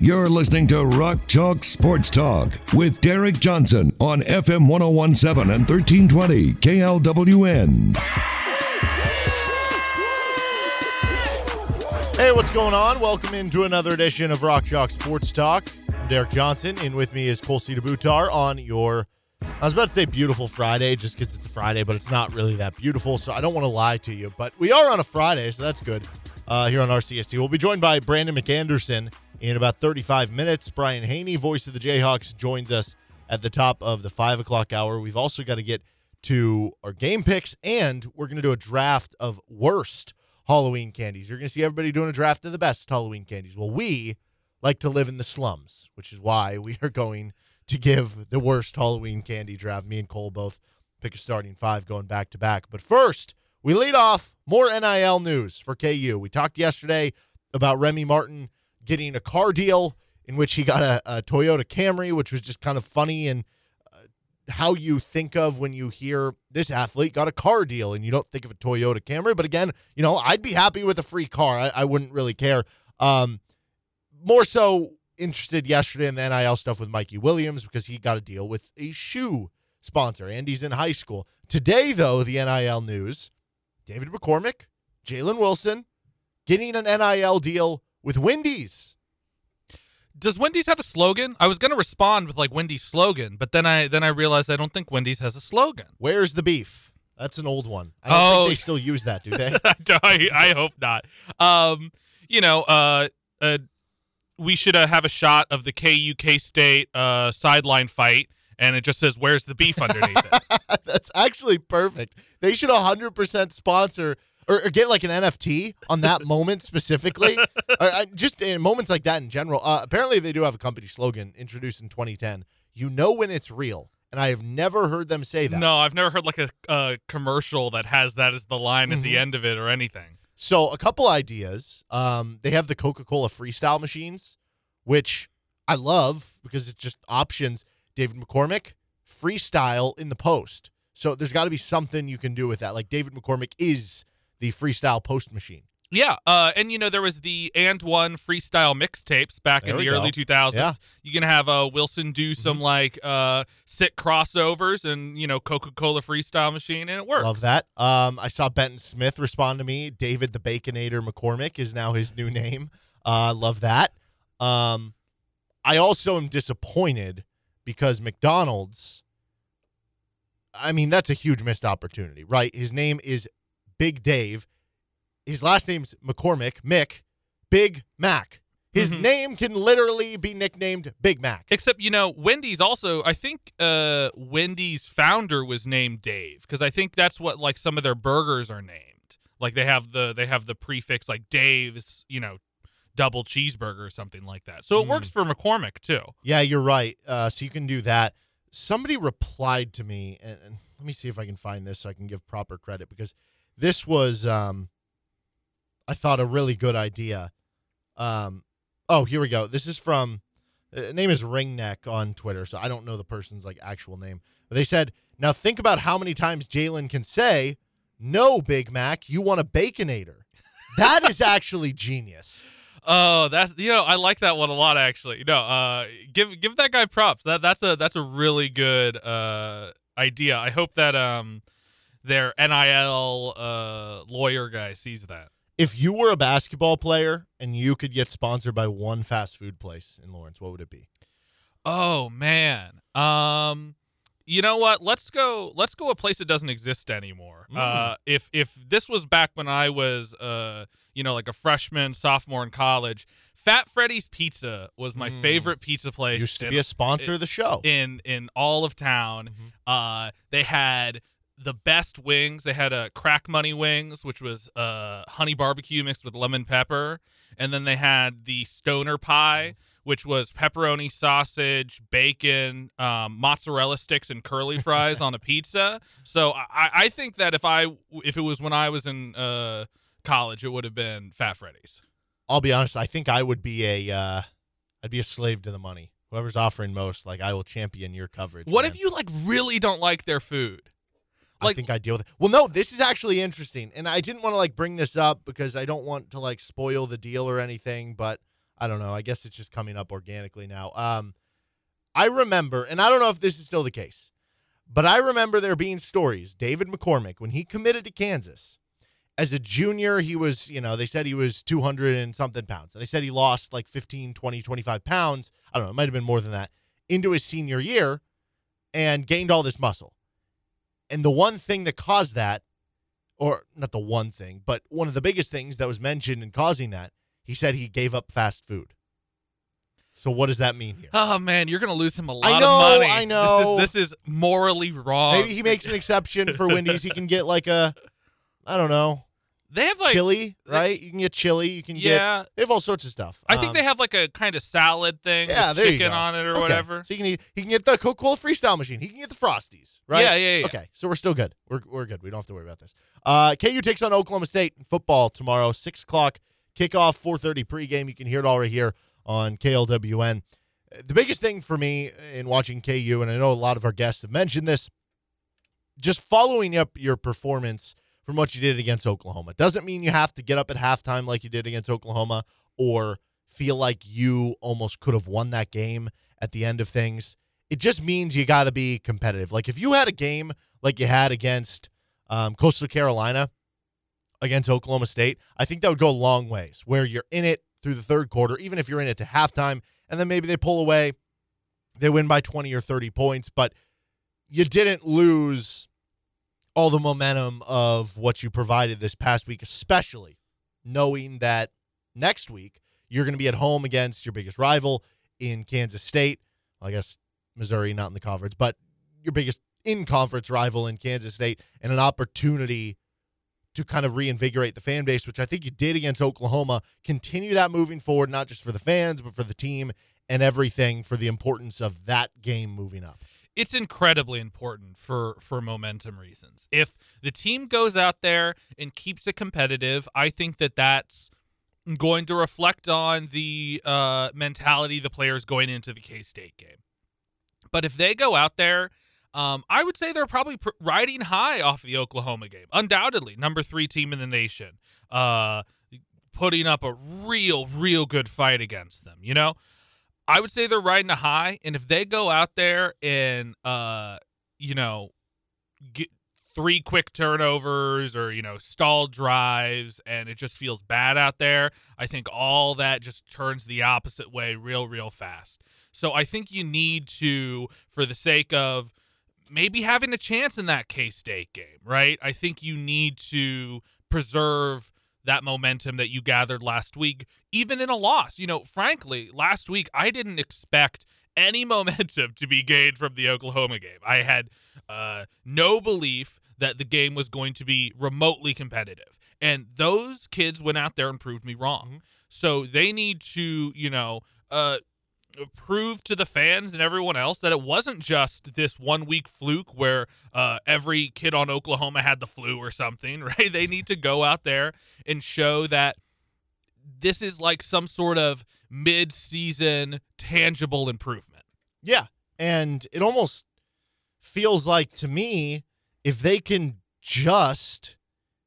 You're listening to Rock Chalk Sports Talk with Derek Johnson on FM 1017 and 1320 KLWN. Hey, what's going on? Welcome into another edition of Rock Chalk Sports Talk. I'm Derek Johnson, and with me is Cole Butar on your, I was about to say beautiful Friday just because it's a Friday, but it's not really that beautiful, so I don't want to lie to you. But we are on a Friday, so that's good uh, here on RCST. We'll be joined by Brandon McAnderson in about 35 minutes. Brian Hanni, voice of the Jayhawks, joins us at the top of the 5 o'clock hour. We've also got to get to our game picks, and we're going to do a draft of worst Halloween candies. You're going to see everybody doing a draft of the best Halloween candies. Well, we like to live in the slums, which is why we are going to give the worst Halloween candy draft. Me and Cole both pick a starting five going back to back. But first, we lead off more NIL news for KU. We talked yesterday about Remy Martin getting a car deal in which he got a, a Toyota Camry, which was just kind of funny and uh, how you think of when you hear this athlete got a car deal and you don't think of a Toyota Camry. But again, you know, I'd be happy with a free car. I, I wouldn't really care. Um, more so interested yesterday in the NIL stuff with Mikey Williams because he got a deal with a shoe sponsor and he's in high school. Today, though, the NIL news David McCormack, Jalen Wilson getting an NIL deal with Wendy's. Does Wendy's have a slogan? I was going to respond with like Wendy's slogan, but then I then I realized I don't think Wendy's has a slogan. Where's the beef? That's an old one. I don't Oh. think they still use that, do they? I, I hope not. Um, you know, uh, uh, we should uh, have a shot of the KU K State uh sideline fight, and it just says "Where's the beef?" underneath it. That's actually perfect. They should 100% sponsor or, or get like an NFT on that moment specifically. uh, just in moments like that in general. Uh, apparently, they do have a company slogan introduced in 2010. You know when it's real. And I have never heard them say that. No, I've never heard like a, commercial that has that as the line at the Mhm. end of it or anything. So a couple ideas. Um, they have the Coca-Cola freestyle machines, which I love because it's just options. David McCormack freestyle in the post. So there's got to be something you can do with that. Like David McCormack is the freestyle post machine. Yeah, uh, and you know there was the and one freestyle mixtapes back There in the early 2000s. Yeah. Mm-hmm. You can have uh, Wilson do some like uh, sick crossovers and you know Coca Cola freestyle machine, and it works. Love that. Um, I saw Benton Smith respond to me. David the Baconator McCormack is now his new name. Uh, love that. Um, I also am disappointed because McDonald's. I mean, that's a huge missed opportunity, right? His name is Big Dave. His last name's McCormack, Mick, Big Mac. His Mhm. name can literally be nicknamed Big Mac. Except you know Wendy's also. I think uh, Wendy's founder was named Dave because I think that's what like some of their burgers are named. Like they have the they have the prefix like Dave's, you know, double cheeseburger or something like that. So it Mm. works for McCormack too. Yeah, you're right. Uh, so you can do that. Somebody replied to me, and, and let me see if I can find this so I can give proper credit because this was, um, I thought, a really good idea. Um, oh, here we go. This is from, uh, name is Ringneck on Twitter, so I don't know the person's like actual name. But they said, now think about how many times Jalen can say, "No, Big Mac, you want a baconator." That is actually genius. Oh, that's you know I like that one a lot actually. No, uh, give give that guy props. That that's a that's a really good uh idea. I hope that um their NIL uh lawyer guy sees that. If you were a basketball player and you could get sponsored by one fast food place in Lawrence, what would it be? Oh man. Um you know what? Let's go let's go a place that doesn't exist anymore. Mm. Uh if if this was back when I was uh you know like a freshman, sophomore in college, Fat Freddy's Pizza was my Mm. favorite pizza place. Used to in- be a sponsor it- of the show. in in all of town. Mhm. Uh, they had the best wings. They had a crack money wings, which was uh honey barbecue mixed with lemon pepper, and then they had the stoner pie, which was pepperoni sausage, bacon, um, mozzarella sticks, and curly fries on a pizza. So I, I think that if I if it was when I was in uh, college, it would have been Fat Freddy's. I'll be honest. I think I would be a, uh, I'd be a slave to the money. Whoever's offering most, like I will champion your coverage. What man. if you like really don't like their food? I think I deal with it. Well, no, this is actually interesting, and I didn't want to like bring this up because I don't want to like spoil the deal or anything. But I don't know. I guess it's just coming up organically now. Um, I remember, and I don't know if this is still the case, but I remember there being stories. David McCormack, when he committed to Kansas as a junior, he was, you know, they said he was 200 and something pounds. And they said he lost like 15, 20, 25 pounds. I don't know. It might have been more than that into his senior year and gained all this muscle. And the one thing that caused that, or not the one thing, but one of the biggest things that was mentioned in causing that, he said he gave up fast food. So what does that mean here? Oh man, you're gonna lose him a lot I know, of money. I know. This is, this is morally wrong. Maybe he makes an exception for Wendy's. He can get like a, I don't know, They have like chili, right? You can get chili. You can get. yeah. They have all sorts of stuff. I think Um, they have like a kind of salad thing Yeah, with chicken on it or okay. whatever. So you can eat, he can get the Coca Cola Freestyle machine. He can get the Frosties, right? Yeah, yeah, yeah. Okay, so we're still good. We're, we're good. We don't have to worry about this. Uh, KU takes on Oklahoma State in football tomorrow, six o'clock kickoff, four thirty pregame. You can hear it all right here on KLWN. The biggest thing for me in watching KU, and I know a lot of our guests have mentioned this, just following up your performance from what you did against Oklahoma doesn't mean you have to get up at halftime like you did against Oklahoma or feel like you almost could have won that game at the end of things. It just means you got to be competitive. Like if you had a game like you had against um, Coastal Carolina against Oklahoma State, I think that would go a long ways where you're in it through the third quarter, even if you're in it to halftime, and then maybe they pull away, they win by 20 or 30 points, but you didn't lose all the momentum of what you provided this past week, especially knowing that next week you're going to be at home against your biggest rival in Kansas State. I guess Missouri not in the conference, but your biggest in conference rival in Kansas State and an opportunity to kind of reinvigorate the fan base, which I think you did against Oklahoma. Continue that moving forward, not just for the fans, but for the team and everything for the importance of that game moving up. It's incredibly important for for momentum reasons. If the team goes out there and keeps it competitive, I think that that's going to reflect on the uh, mentality the players going into the K State game. But if they go out there, um, I would say they're probably pr- riding high off the Oklahoma game. Undoubtedly, number three team in the nation, uh, putting up a real, real good fight against them. You know, I would say they're riding a high, and if they go out there and uh, you know, get three quick turnovers or you know stall drives, and it just feels bad out there, I think all that just turns the opposite way real, real fast. So I think you need to, for the sake of maybe having a chance in that K State game, right? I think you need to preserve that momentum that you gathered last week, even in a loss. You know, frankly, last week I didn't expect any momentum to be gained from the Oklahoma game. I had uh, no belief that the game was going to be remotely competitive. And those kids went out there and proved me wrong. So they need to, you know, uh, prove to the fans and everyone else that it wasn't just this one week fluke where uh, every kid on Oklahoma had the flu or something, right? They need to go out there and show that this is like some sort of mid season tangible improvement. Yeah. And it almost feels like to me, if they can just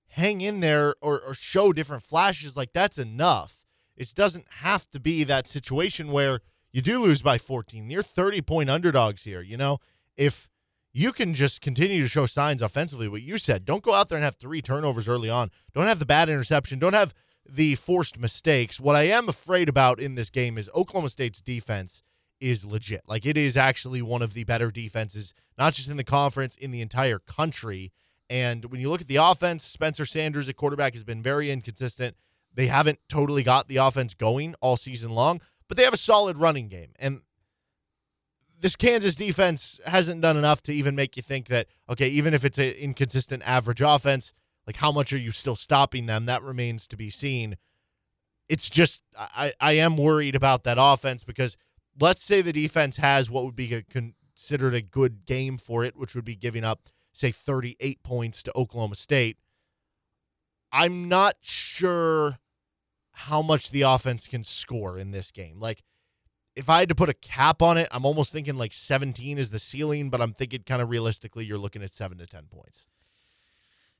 hang in there or, or show different flashes, like that's enough. It doesn't have to be that situation where you do lose by 14. You're 30 point underdogs here. You know, if you can just continue to show signs offensively, what you said, don't go out there and have three turnovers early on. Don't have the bad interception. Don't have the forced mistakes. What I am afraid about in this game is Oklahoma State's defense is legit. Like it is actually one of the better defenses, not just in the conference, in the entire country. And when you look at the offense, Spencer Sanders at quarterback has been very inconsistent. They haven't totally got the offense going all season long, but they have a solid running game. And this Kansas defense hasn't done enough to even make you think that, okay, even if it's an inconsistent average offense, like how much are you still stopping them? That remains to be seen. it's just I, I am worried about that offense because let's say the defense has what would be a, considered a good game for it, which would be giving up, say, 38 points to Oklahoma State. I'm not sure how much the offense can score in this game. Like, if I had to put a cap on it, I'm almost thinking like 17 is the ceiling, but I'm thinking kind of realistically, you're looking at seven to 10 points.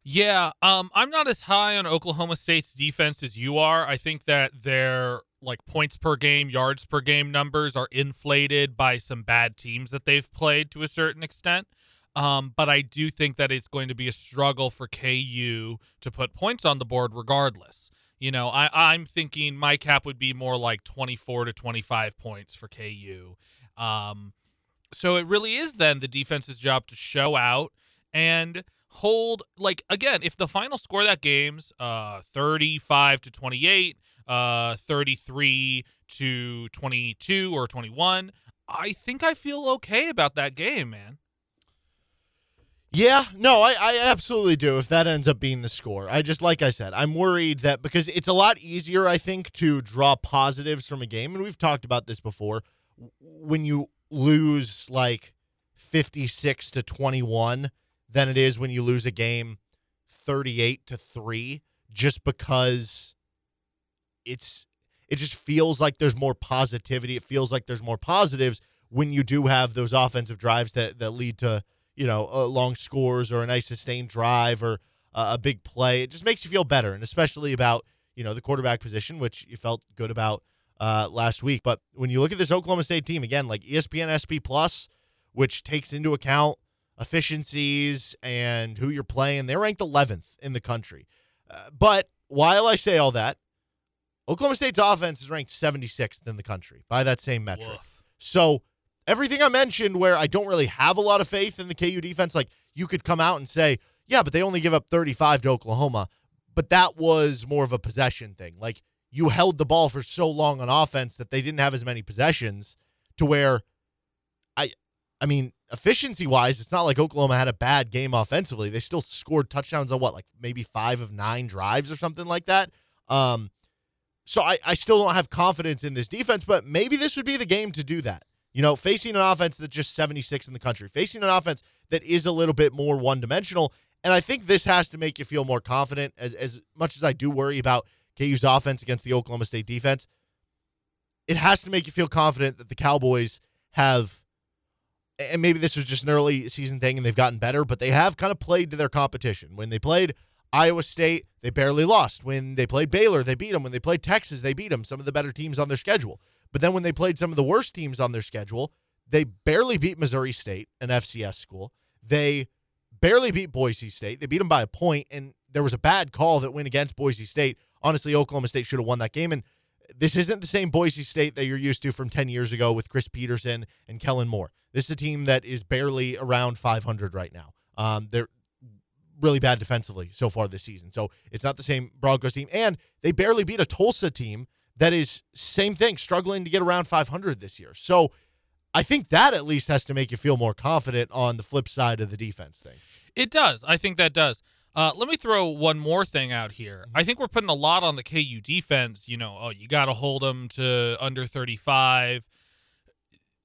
Yeah, um, I'm not as high on Oklahoma State's defense as you are. I think that their like points per game, yards per game numbers are inflated by some bad teams that they've played to a certain extent. Um, but I do think that it's going to be a struggle for KU to put points on the board regardless. You know, I, I'm thinking my cap would be more like 24 to 25 points for KU. Um, so it really is then the defense's job to show out and hold like again if the final score that game's uh 35 to 28 uh 33 to 22 or 21 i think i feel okay about that game man yeah, no, I, I absolutely do if that ends up being the score. I just, like I said, I'm worried that because it's a lot easier, I think, to draw positives from a game. And we've talked about this before. When you lose like 56 to 21 than it is when you lose a game 38 to 3, just because it's it just feels like there's more positivity. It feels like there's more positives when you do have those offensive drives that, that lead to you know, uh, long scores or a nice sustained drive or uh, a big play. It just makes you feel better, and especially about you know the quarterback position, which you felt good about uh, last week. But when you look at this Oklahoma State team again, like ESPN SP Plus, which takes into account efficiencies and who you're playing, they're ranked 11th in the country. Uh, but while I say all that, Oklahoma State's offense is ranked 76th in the country by that same metric. Woof. So everything I mentioned where I don't really have a lot of faith in the KU defense, like you could come out and say, yeah, but they only give up 35 to Oklahoma. But that was more of a possession thing. Like you held the ball for so long on offense that they didn't have as many possessions to where I I mean, efficiency wise, it's not like Oklahoma had a bad game offensively. They still scored touchdowns on what, like maybe five of nine drives or something like that. Um, so I, I still don't have confidence in this defense, but maybe this would be the game to do that. You know, facing an offense that's just 76 in the country, facing an offense that is a little bit more one dimensional. And I think this has to make you feel more confident as, as much as I do worry about KU's offense against the Oklahoma State defense. It has to make you feel confident that the Cowboys have, and maybe this was just an early season thing and they've gotten better, but they have kind of played to their competition. When they played Iowa State, they barely lost. When they played Baylor, they beat them. When they played Texas, they beat them. Some of the better teams on their schedule. But then when they played some of the worst teams on their schedule, they barely beat Missouri State, an FCS school. They barely beat Boise State. They beat them by a point, and there was a bad call that went against Boise State. Honestly, Oklahoma State should have won that game. And this isn't the same Boise State that you're used to from 10 years ago with Chris Petersen and Kellen Moore. This is a team that is barely around 500 right now. Um, they're really bad defensively so far this season. So it's not the same Broncos team. And they barely beat a Tulsa team that is same thing, struggling to get around 500 this year. So I think that at least has to make you feel more confident on the flip side of the defense thing. It does. I think that does. Uh, let me throw one more thing out here. I think we're putting a lot on the KU defense. You know, oh, you got to hold them to under 35.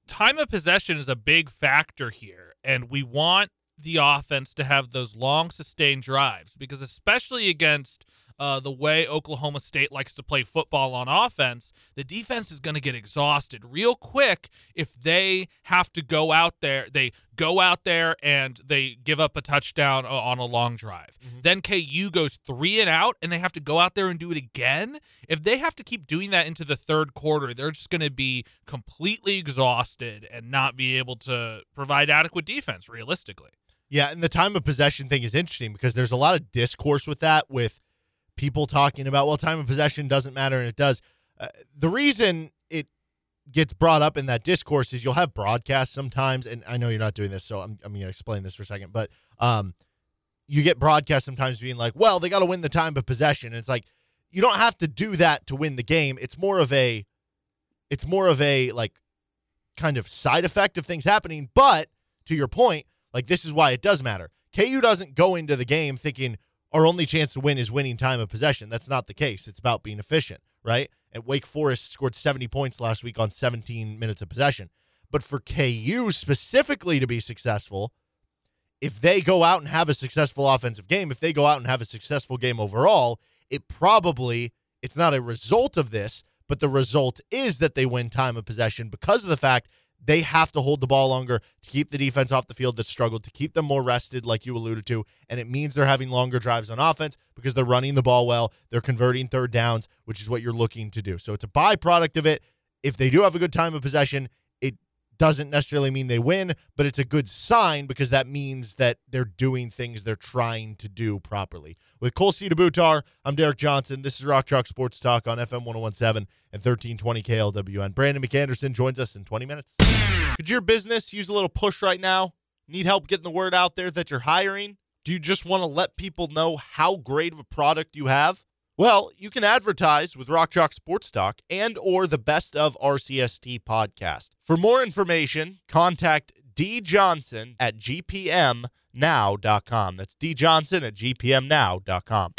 Time of possession is a big factor here, and we want the offense to have those long, sustained drives because, especially against uh, the way Oklahoma State likes to play football on offense, the defense is going to get exhausted real quick if they have to go out there. They go out there and they give up a touchdown on a long drive. Mm-hmm. Then KU goes three and out, and they have to go out there and do it again. If they have to keep doing that into the third quarter, they're just going to be completely exhausted and not be able to provide adequate defense realistically. Yeah, and the time of possession thing is interesting because there's a lot of discourse with that with people talking about, well, time of possession doesn't matter, and it does. Uh, the reason it gets brought up in that discourse is you'll have broadcasts sometimes, and I know you're not doing this, so I'm, I'm going to explain this for a second, but um, you get broadcasts sometimes being like, well, they got to win the time of possession. And it's like, you don't have to do that to win the game. It's more of a, it's more of a like kind of side effect of things happening. But to your point, like this is why it does matter. KU doesn't go into the game thinking, our only chance to win is winning time of possession. That's not the case. It's about being efficient, right? And Wake Forest scored 70 points last week on 17 minutes of possession. But for KU specifically to be successful, if they go out and have a successful offensive game, if they go out and have a successful game overall, it probably it's not a result of this, but the result is that they win time of possession because of the fact they have to hold the ball longer to keep the defense off the field that struggled, to keep them more rested, like you alluded to. And it means they're having longer drives on offense because they're running the ball well. They're converting third downs, which is what you're looking to do. So it's a byproduct of it. If they do have a good time of possession, doesn't necessarily mean they win, but it's a good sign because that means that they're doing things they're trying to do properly. With Cole C. DeButar, I'm Derek Johnson. This is Rock Chalk Sports Talk on FM 1017 and 1320 KLWN. Brandon McAnderson joins us in 20 minutes. Could your business use a little push right now? Need help getting the word out there that you're hiring? Do you just want to let people know how great of a product you have? Well, you can advertise with Rock Chalk Sports Talk and or the Best of RCST podcast. For more information, contact D Johnson at gpmnow.com. That's D Johnson at gpmnow.com.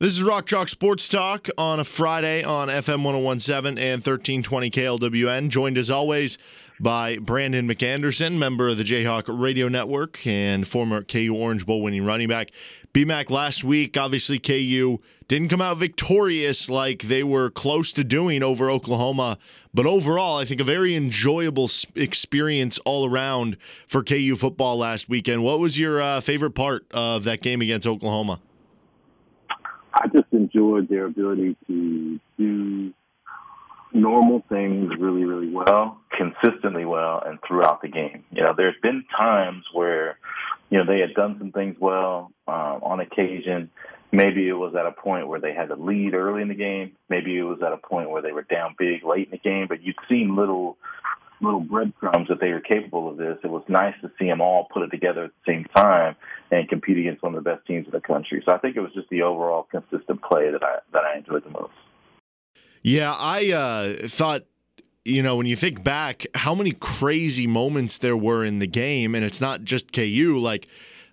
This is Rock Chalk Sports Talk on a Friday on FM 1017 and 1320 KLWN. Joined as always by Brandon McAnderson, member of the Jayhawk Radio Network and former KU Orange Bowl winning running back. BMAC last week, obviously KU didn't come out victorious like they were close to doing over Oklahoma, but overall, I think a very enjoyable experience all around for KU football last weekend. What was your uh, favorite part of that game against Oklahoma? I just enjoyed their ability to do normal things really, really well, consistently well, and throughout the game. You know, there's been times where, you know, they had done some things well um, on occasion. Maybe it was at a point where they had a lead early in the game. Maybe it was at a point where they were down big late in the game. But you'd seen little little breadcrumbs that they were capable of this. It was nice to see them all put it together at the same time and compete against one of the best teams in the country. So I think it was just the overall consistent play that I that I enjoyed the most. Yeah, I uh, thought, you know, when you think back, how many crazy moments there were in the game, and it's not just KU, like.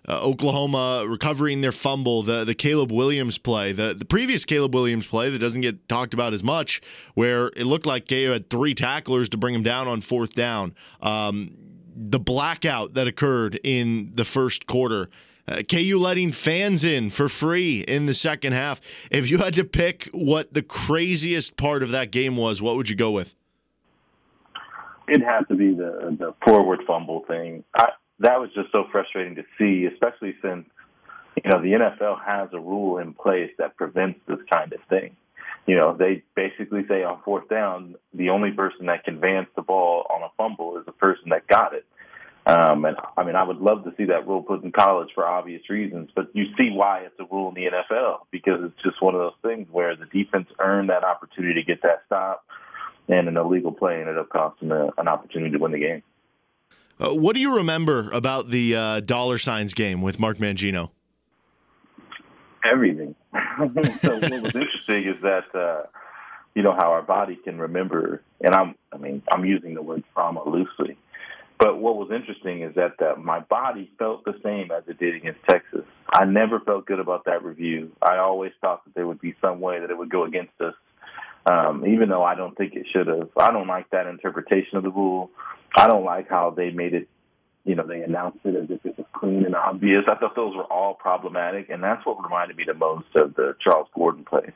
Uh, Oklahoma recovering their fumble, the the Caleb Williams play, the the previous Caleb Williams play that doesn't get talked about as much, where it looked like KU had three tacklers to bring him down on fourth down. Um, the blackout that occurred in the first quarter. Uh, KU letting fans in for free in the second half. If you had to pick what the craziest part of that game was, what would you go with? It had to be the the forward fumble thing. I, that was just so frustrating to see, especially since you know the NFL has a rule in place that prevents this kind of thing. You know, they basically say on fourth down, the only person that can advance the ball on a fumble is the person that got it. Um, and I mean, I would love to see that rule put in college for obvious reasons, but you see why it's a rule in the NFL because it's just one of those things where the defense earned that opportunity to get that stop, and an illegal play ended up costing a, an opportunity to win the game. Uh, what do you remember about the uh, dollar signs game with Mark Mangino? Everything. so what was interesting is that uh, you know how our body can remember, and I'm I mean I'm using the word trauma loosely but what was interesting is that uh, my body felt the same as it did against Texas. I never felt good about that review. I always thought that there would be some way that it would go against us, um, even though I don't think it should have. I don't like that interpretation of the rule. I don't like how they made it. You know, they announced it as if it was clean and obvious. I thought those were all problematic, and that's what reminded me the most of the Charles Gordon play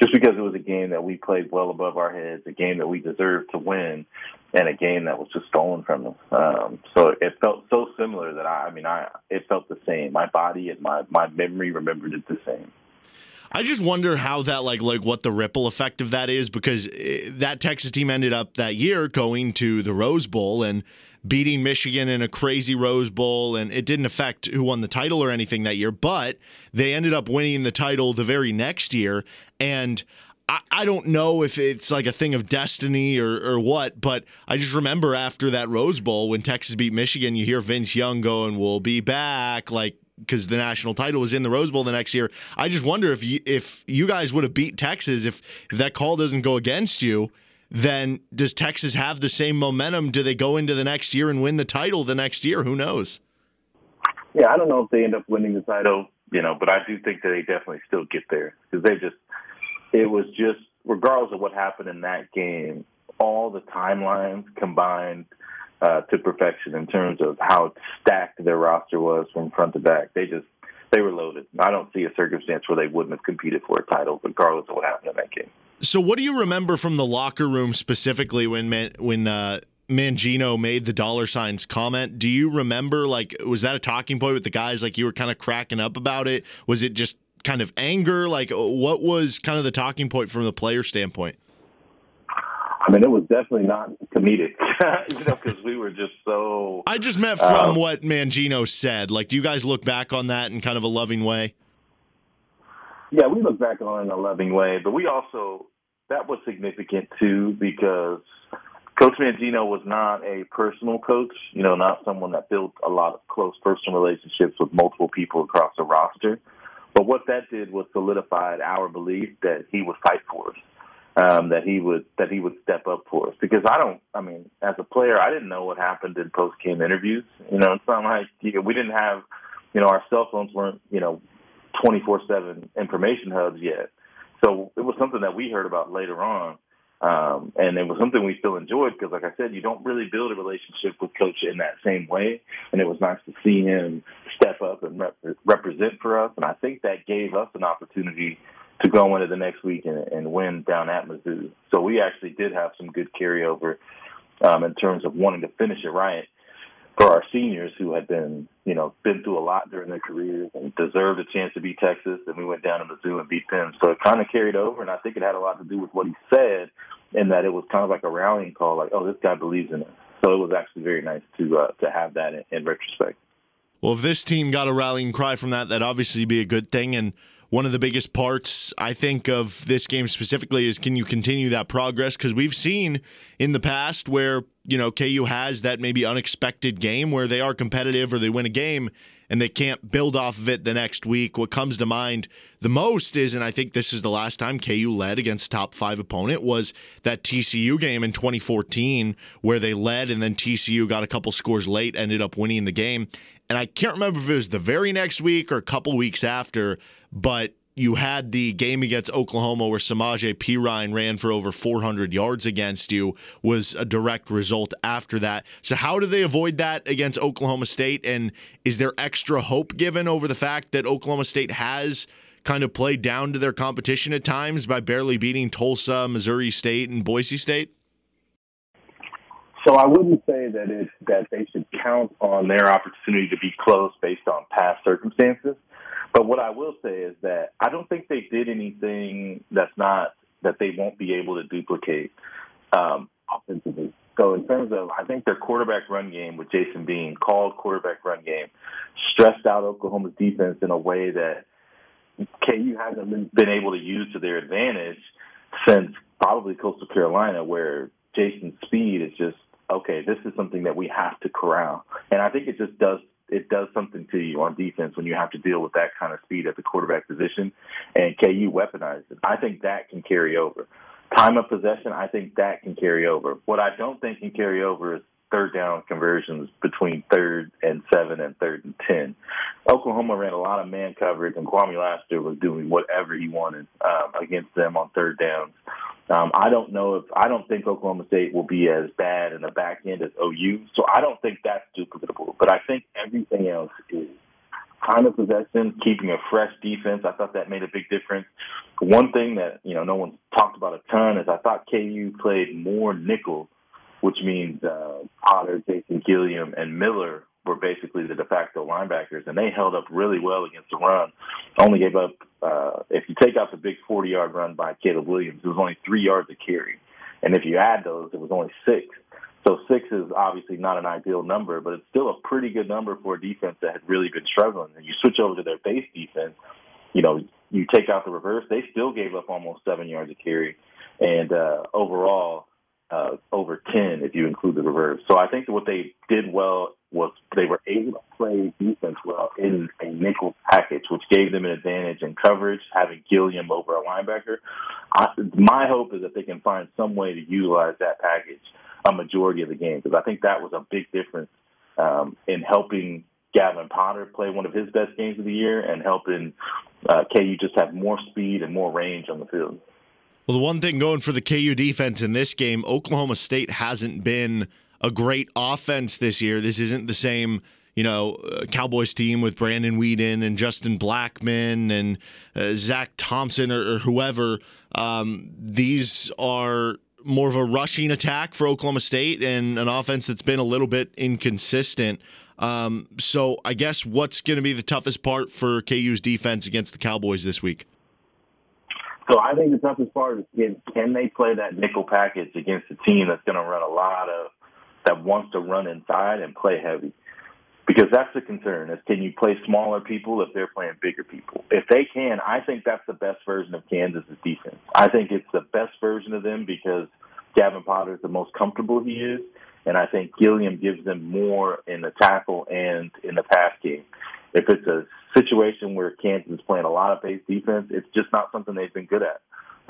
just because it was a game that we played well above our heads, a game that we deserved to win, and a game that was just stolen from us. Um, so it felt so similar that I, I mean, I it felt the same. My body and my my memory remembered it the same. I just wonder how that like like what the ripple effect of that is because eh, that Texas team ended up that year going to the Rose Bowl and beating Michigan in a crazy Rose Bowl, and it didn't affect who won the title or anything that year, but they ended up winning the title the very next year. And I, I don't know if it's like a thing of destiny or, or what, but I just remember after that Rose Bowl when Texas beat Michigan, you hear Vince Young going, We'll be back. Like, because the national title was in the Rose Bowl the next year. I just wonder if you, if you guys would have beat Texas if, if that call doesn't go against you then does Texas have the same momentum? Do they go into the next year and win the title the next year? Who knows? Yeah, I don't know if they end up winning the title, you know, but I do think that they definitely still get there because they just, it was just regardless of what happened in that game, all the timelines combined uh, to perfection in terms of how stacked their roster was from front to back. They just they were loaded. I don't see a circumstance where they wouldn't have competed for a title, regardless of what happened in that game. So, what do you remember from the locker room specifically when Man- when uh, Mangino made the dollar signs comment? Do you remember like was that a talking point with the guys? Like you were kind of cracking up about it? Was it just kind of anger? Like what was kind of the talking point from the player standpoint? I mean, it was definitely not comedic, you know, because we were just so. I just meant from um, what Mangino said. Like, do you guys look back on that in kind of a loving way? Yeah, we look back on it in a loving way, but we also that was significant too because Coach Mangino was not a personal coach. You know, not someone that built a lot of close personal relationships with multiple people across the roster. But what that did was solidified our belief that he would fight for us um, that he would that he would step up for us because I don't. I mean, as a player, I didn't know what happened in post game interviews. You know, it's not like you know, we didn't have, you know, our cell phones weren't you know, twenty four seven information hubs yet. So it was something that we heard about later on. Um, and it was something we still enjoyed because, like I said, you don't really build a relationship with Coach in that same way. And it was nice to see him step up and rep- represent for us. And I think that gave us an opportunity to go into the next week and, and win down at Mizzou. So we actually did have some good carryover um, in terms of wanting to finish it right for our seniors who had been, you know, been through a lot during their careers and deserved a chance to beat Texas. And we went down to Mizzou and beat them. So it kind of carried over, and I think it had a lot to do with what he said, in that it was kind of like a rallying call, like, oh, this guy believes in us. So it was actually very nice to uh, to have that in, in retrospect. Well, if this team got a rallying cry from that, that'd obviously be a good thing. And one of the biggest parts, I think, of this game specifically is can you continue that progress? Because we've seen in the past where, you know, KU has that maybe unexpected game where they are competitive or they win a game and they can't build off of it the next week. What comes to mind the most is, and I think this is the last time KU led against top five opponent, was that TCU game in 2014 where they led and then TCU got a couple scores late, ended up winning the game. And I can't remember if it was the very next week or a couple weeks after, but you had the game against Oklahoma where Samaje Perine ran for over 400 yards against you was a direct result after that. So how do they avoid that against Oklahoma State? And is there extra hope given over the fact that Oklahoma State has kind of played down to their competition at times by barely beating Tulsa, Missouri State, and Boise State? So I wouldn't say that it that they should count on their opportunity to be close based on past circumstances. But what I will say is that I don't think they did anything that's not that they won't be able to duplicate um, offensively. So in terms of, I think their quarterback run game with Jason Bean, called quarterback run game, stressed out Oklahoma's defense in a way that KU hasn't been able to use to their advantage since probably Coastal Carolina, where Jason's speed is just okay. This is something that we have to corral, and I think it just does it does something to you on defense when you have to deal with that kind of speed at the quarterback position, and KU weaponized it. I think that can carry over. Time of possession, I think that can carry over. What I don't think can carry over is third down conversions between third and seven and third and ten. Oklahoma ran a lot of man coverage, and Kwamie Lassiter was doing whatever he wanted um, against them on third downs. Um, I don't know if I don't think Oklahoma State will be as bad in the back end as OU, so I don't think that's duplicatable. But I think everything else is time of possession, keeping a fresh defense. I thought that made a big difference. One thing that you know no one talked about a ton is I thought KU played more nickel, which means uh, Potter, Jason Gilliam, and Miller were basically the de facto linebackers, and they held up really well against the run. Only gave up, uh, if you take out the big 40 yard run by Caleb Williams, it was only three yards a carry. And if you add those, it was only six. So six is obviously not an ideal number, but it's still a pretty good number for a defense that had really been struggling. And you switch over to their base defense, you know, you take out the reverse, they still gave up almost seven yards a carry. And uh, overall, uh, over 10 if you include the reverse. So I think what they did well was they were able to play defense well in a nickel package, which gave them an advantage in coverage, having Gilliam over a linebacker. I, my hope is that they can find some way to utilize that package a majority of the game because I think that was a big difference um, in helping Gavin Potter play one of his best games of the year and helping uh, KU just have more speed and more range on the field. Well, the one thing going for the KU defense in this game, Oklahoma State hasn't been a great offense this year. This isn't the same, you know, uh, Cowboys team with Brandon Weeden and Justin Blackmon and uh, Zach Thompson or, or whoever. Um, these are more of a rushing attack for Oklahoma State and an offense that's been a little bit inconsistent. Um, so I guess what's going to be the toughest part for KU's defense against the Cowboys this week? So I think the toughest part is can, can they play that nickel package against a team that's going to run a lot of that wants to run inside and play heavy. Because that's the concern is can you play smaller people if they're playing bigger people? If they can, I think that's the best version of Kansas' defense. I think it's the best version of them because Gavin Potter is the most comfortable he is, and I think Gilliam gives them more in the tackle and in the pass game. If it's a situation where Kansas is playing a lot of base defense, it's just not something they've been good at.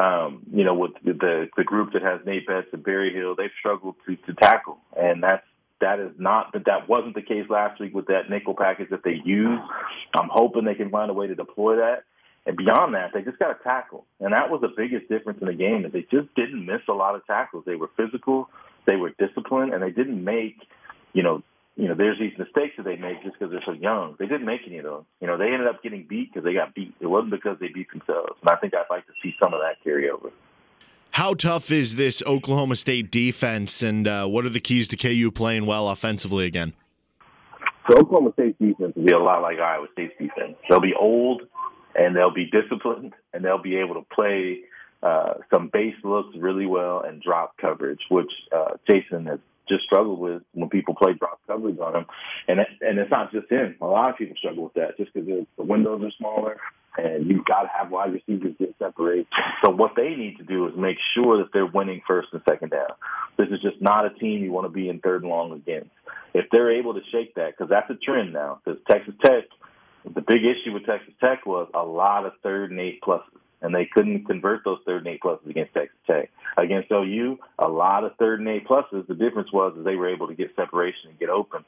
Um, you know, with the the group that has Nate Betts and Barry Hill, they've struggled to, to tackle, and that's that is not that that wasn't the case last week with that nickel package that they used. I'm hoping they can find a way to deploy that. And beyond that, they just got to tackle, and that was the biggest difference in the game. Is they just didn't miss a lot of tackles. They were physical, they were disciplined, and they didn't make, you know, you know, there's these mistakes that they make just because they're so young. They didn't make any of those. You know, they ended up getting beat because they got beat. It wasn't because they beat themselves. And I think I'd like to see some of that carry over. How tough is this Oklahoma State defense, and uh, what are the keys to KU playing well offensively again? So Oklahoma State's defense will be a lot like Iowa State's defense. They'll be old, and they'll be disciplined, and they'll be able to play uh, some base looks really well and drop coverage, which uh, Jason has just struggled with when people play drop coverage on him. And and it's not just him. A lot of people struggle with that just because the windows are smaller and you've got to have wide receivers get separated. So what they need to do is make sure that they're winning first and second down. This is just not a team you want to be in third and long against. If they're able to shake that, because that's a trend now, because Texas Tech, the big issue with Texas Tech was a lot of third and eight pluses and they couldn't convert those third and eight pluses against Texas Tech. Against OU, a lot of third and eight pluses. The difference was is they were able to get separation and get open.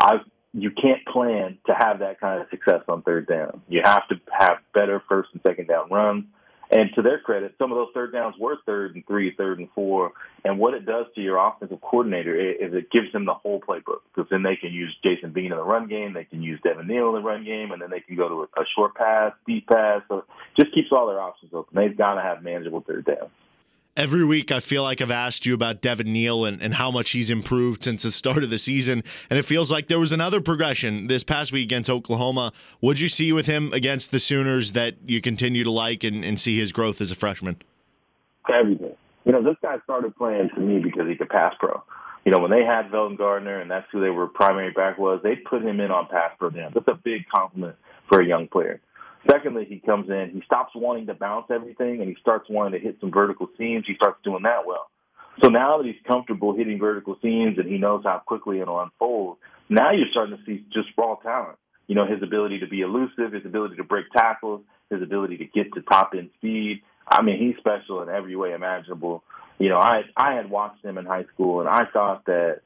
I you can't plan to have that kind of success on third down. You have to have better first and second down runs. And to their credit, some of those third downs were third and three, third and four. And what it does to your offensive coordinator is it gives them the whole playbook because then they can use Jason Bean in the run game, they can use Devin Neal in the run game, and then they can go to a, short pass, deep pass. So it just keeps all their options open. They've got to have manageable third downs every week I feel like I've asked you about Devin Neal and, and how much he's improved since the start of the season. And it feels like there was another progression this past week against Oklahoma. What'd you see with him against the Sooners that you continue to like and, and see his growth as a freshman? Everything. You know, this guy started playing to me because he could pass pro. You know, when they had Velton Gardner and that's who they were primary back was, they put him in on pass pro down. That's a big compliment for a young player. Secondly, he comes in, he stops wanting to bounce everything, and he starts wanting to hit some vertical seams. He starts doing that well. So now that he's comfortable hitting vertical seams and he knows how quickly it'll unfold, now you're starting to see just raw talent. You know, his ability to be elusive, his ability to break tackles, his ability to get to top end speed. I mean, he's special in every way imaginable. You know, I I had watched him in high school, and I thought that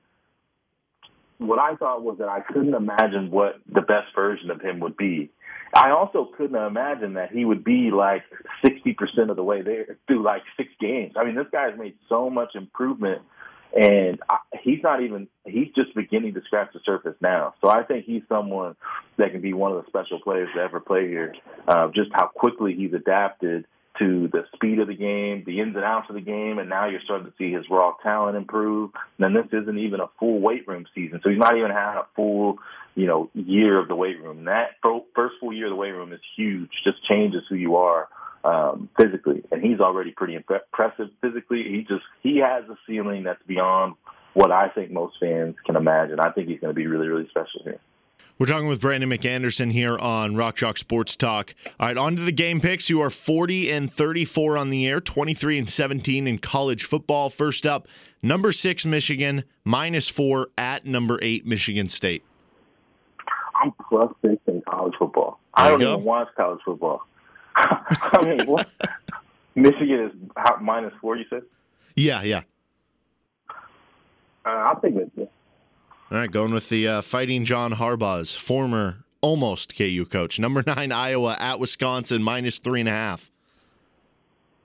what I thought was that I couldn't imagine what the best version of him would be. I also couldn't imagine that he would be like 60% of the way there through like six games. I mean, this guy's made so much improvement and I, he's not even, he's just beginning to scratch the surface now. So I think he's someone that can be one of the special players to ever play here. Uh, just how quickly he's adapted to the speed of the game, the ins and outs of the game, and now you're starting to see his raw talent improve. And this isn't even a full weight room season, so he's not even had a full, you know, year of the weight room. That first full year of the weight room is huge. Just changes who you are um, physically, and he's already pretty impressive physically. He just he has a ceiling that's beyond what I think most fans can imagine. I think he's going to be really, really special here. We're talking with Brandon McAnderson here on Rock Chalk Sports Talk. All right, on to the game picks. You are 40 and 34 on the air, 23 and 17 in college football. First up, number six Michigan, minus four at number eight Michigan State. I'm plus six in college football. There I don't even watch college football. I mean, what? Michigan is minus four. You said? Yeah, yeah. Uh, I'll take Michigan. All right, going with the uh, Fighting John Harbaugh's former almost KU coach. Number nine, Iowa at Wisconsin, minus three and a half.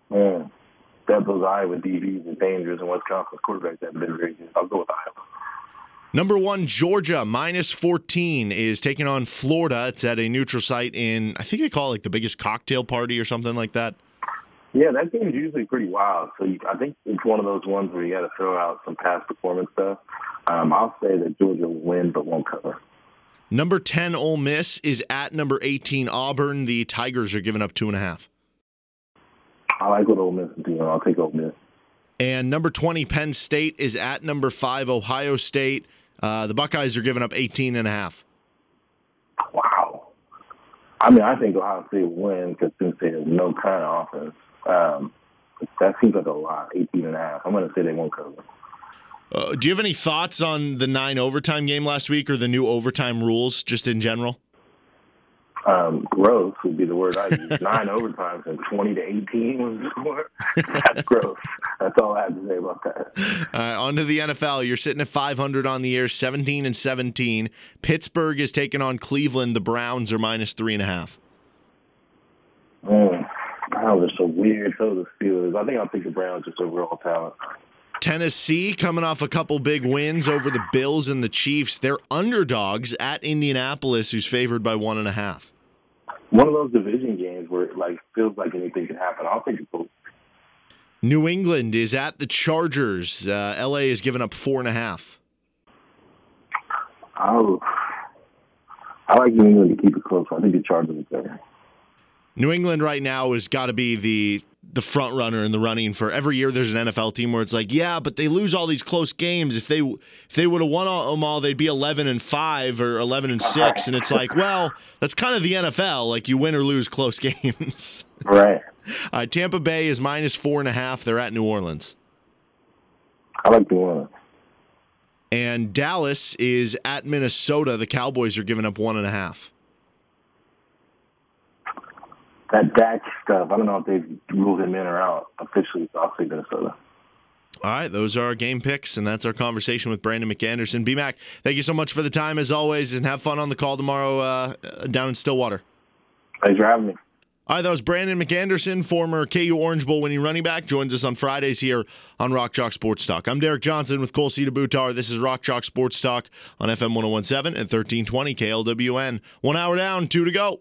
Man. that those Iowa DBs are dangerous, and Wisconsin's quarterbacks have been very good. I'll go with Iowa. Number one, Georgia, minus 14, is taking on Florida. It's at a neutral site in, I think they call it like the biggest cocktail party or something like that. Yeah, that game's usually pretty wild. So you, I think it's one of those ones where you got to throw out some past performance stuff. Um, I'll say that Georgia will win, but won't cover. Number 10, Ole Miss, is at number 18, Auburn. The Tigers are giving up two and a half. I like what Ole Miss is doing. I'll take Ole Miss. And number 20, Penn State, is at number 5, Ohio State. Uh, the Buckeyes are giving up 18 and a half. Wow. I mean, I think Ohio State will win because Penn State has no kind of offense. Um, that seems like a lot, 18 and a half. I'm going to say they won't cover. Uh, do you have any thoughts on the nine overtime game last week or the new overtime rules just in general? Um, gross would be the word I use. Nine overtimes and 20 to 18 was the score. That's gross. That's all I have to say about that. Uh, on to the NFL. You're sitting at 500 on the year, 17 and 17. Pittsburgh is taking on Cleveland. The Browns are minus three and a half. Mm, Browns are so weird. So the Steelers. I think I'll take the Browns just overall talent. Tennessee coming off a couple big wins over the Bills and the Chiefs. They're underdogs at Indianapolis, who's favored by one and a half. One of those division games where it like feels like anything can happen. I'll take the New England is at the Chargers. Uh, LA is giving up four and a half. Oh, I like New England to keep it close. I think the Chargers are better. New England right now has got to be the the front runner in the running for every year. There's an NFL team where it's like, yeah, but they lose all these close games. If they if they would have won all, them all, they'd be 11 and five or 11 and six. And it's like, well, that's kind of the NFL. Like you win or lose close games. Right. Uh, Tampa Bay is minus four and a half. They're at New Orleans. I like New Orleans. And Dallas is at Minnesota. The Cowboys are giving up one and a half. That Dak stuff, I don't know if they've ruled him in or out officially, so I'll say Minnesota. All right, those are our game picks, and that's our conversation with Brandon McAnderson. BMAC, thank you so much for the time as always, and have fun on the call tomorrow uh, down in Stillwater. Thanks for having me. All right, that was Brandon McAnderson, former KU Orange Bowl winning running back, joins us on Fridays here on Rock Chalk Sports Talk. I'm Derek Johnson with Cole Cedar Boutar. This is Rock Chalk Sports Talk on FM 1017 and 1320 KLWN. One hour down, two to go.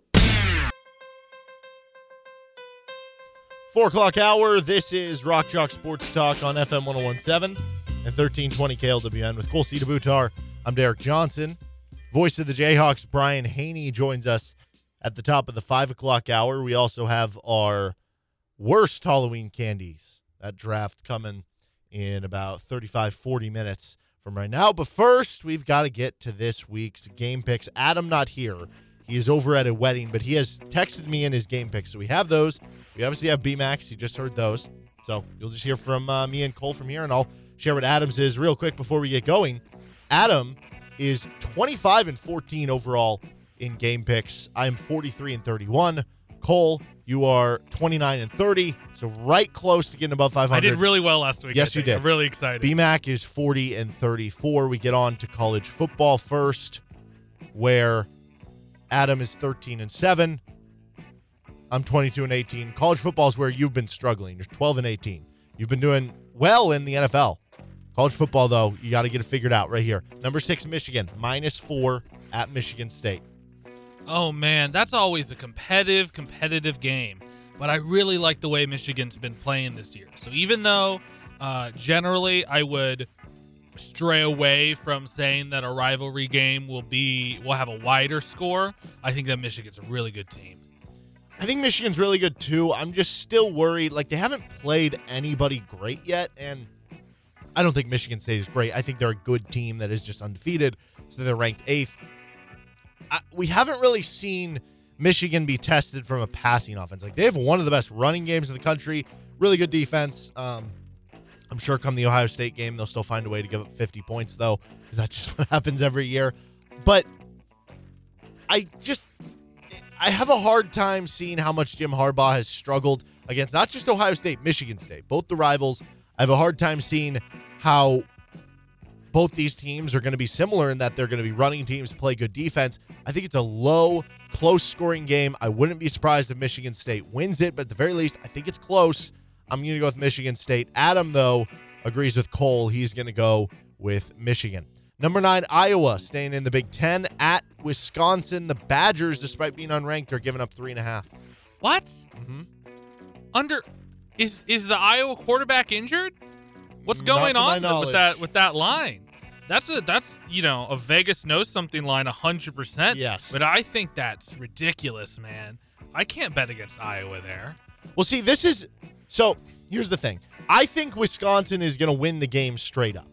Four o'clock hour. This is Rock Chalk Sports Talk on FM 1017 and 1320 KLWN with Cole Cedar Boutar. I'm Derek Johnson. Voice of the Jayhawks, Brian Hanni, joins us at the top of the five o'clock hour. We also have our worst Halloween candies. That draft coming in about 35, 40 minutes from right now. But first, we've got to get to this week's game picks. Adam not here. He is over at a wedding, but he has texted me in his game picks. So we have those. We obviously have BMAX. You just heard those. So you'll just hear from uh, me and Cole from here, and I'll share what Adam's is real quick before we get going. Adam is 25 and 14 overall in game picks. I am 43 and 31. Cole, you are 29 and 30, so right close to getting above 500. I did really well last week. Yes, you did. I'm really excited. BMAC is 40 and 34. We get on to college football first, where Adam is 13 and 7. I'm 22 and 18. College football is where you've been struggling. You're 12 and 18. You've been doing well in the NFL. College football, though, you got to get it figured out right here. Number six, Michigan, minus four at Michigan State. Oh man, that's always a competitive, competitive game. But I really like the way Michigan's been playing this year. So even though uh, generally I would stray away from saying that a rivalry game will be will have a wider score, I think that Michigan's a really good team. I think Michigan's really good too. I'm just still worried. Like they haven't played anybody great yet, and I don't think Michigan State is great. I think they're a good team that is just undefeated, so they're ranked eighth. I, we haven't really seen Michigan be tested from a passing offense. Like they have one of the best running games in the country, really good defense. Um, I'm sure come the Ohio State game, they'll still find a way to give up 50 points, though, because that's just what happens every year. But I just I have a hard time seeing how much Jim Harbaugh has struggled against not just Ohio State, Michigan State, both the rivals. I have a hard time seeing how both these teams are going to be similar in that they're going to be running teams, play good defense. I think it's a low, close scoring game. I wouldn't be surprised if Michigan State wins it, but at the very least, I think it's close. I'm going to go with Michigan State. Adam, though, agrees with Cole. He's going to go with Michigan. Number nine, Iowa, staying in the Big Ten at Wisconsin. The Badgers, despite being unranked, are giving up three and a half. What? Mm-hmm. Under is is the Iowa quarterback injured? What's going on knowledge. with that with that line? That's a that's you know a Vegas knows something line hundred percent. Yes. but I think that's ridiculous, man. I can't bet against Iowa there. Well, see, this is so. Here's the thing. I think Wisconsin is going to win the game straight up.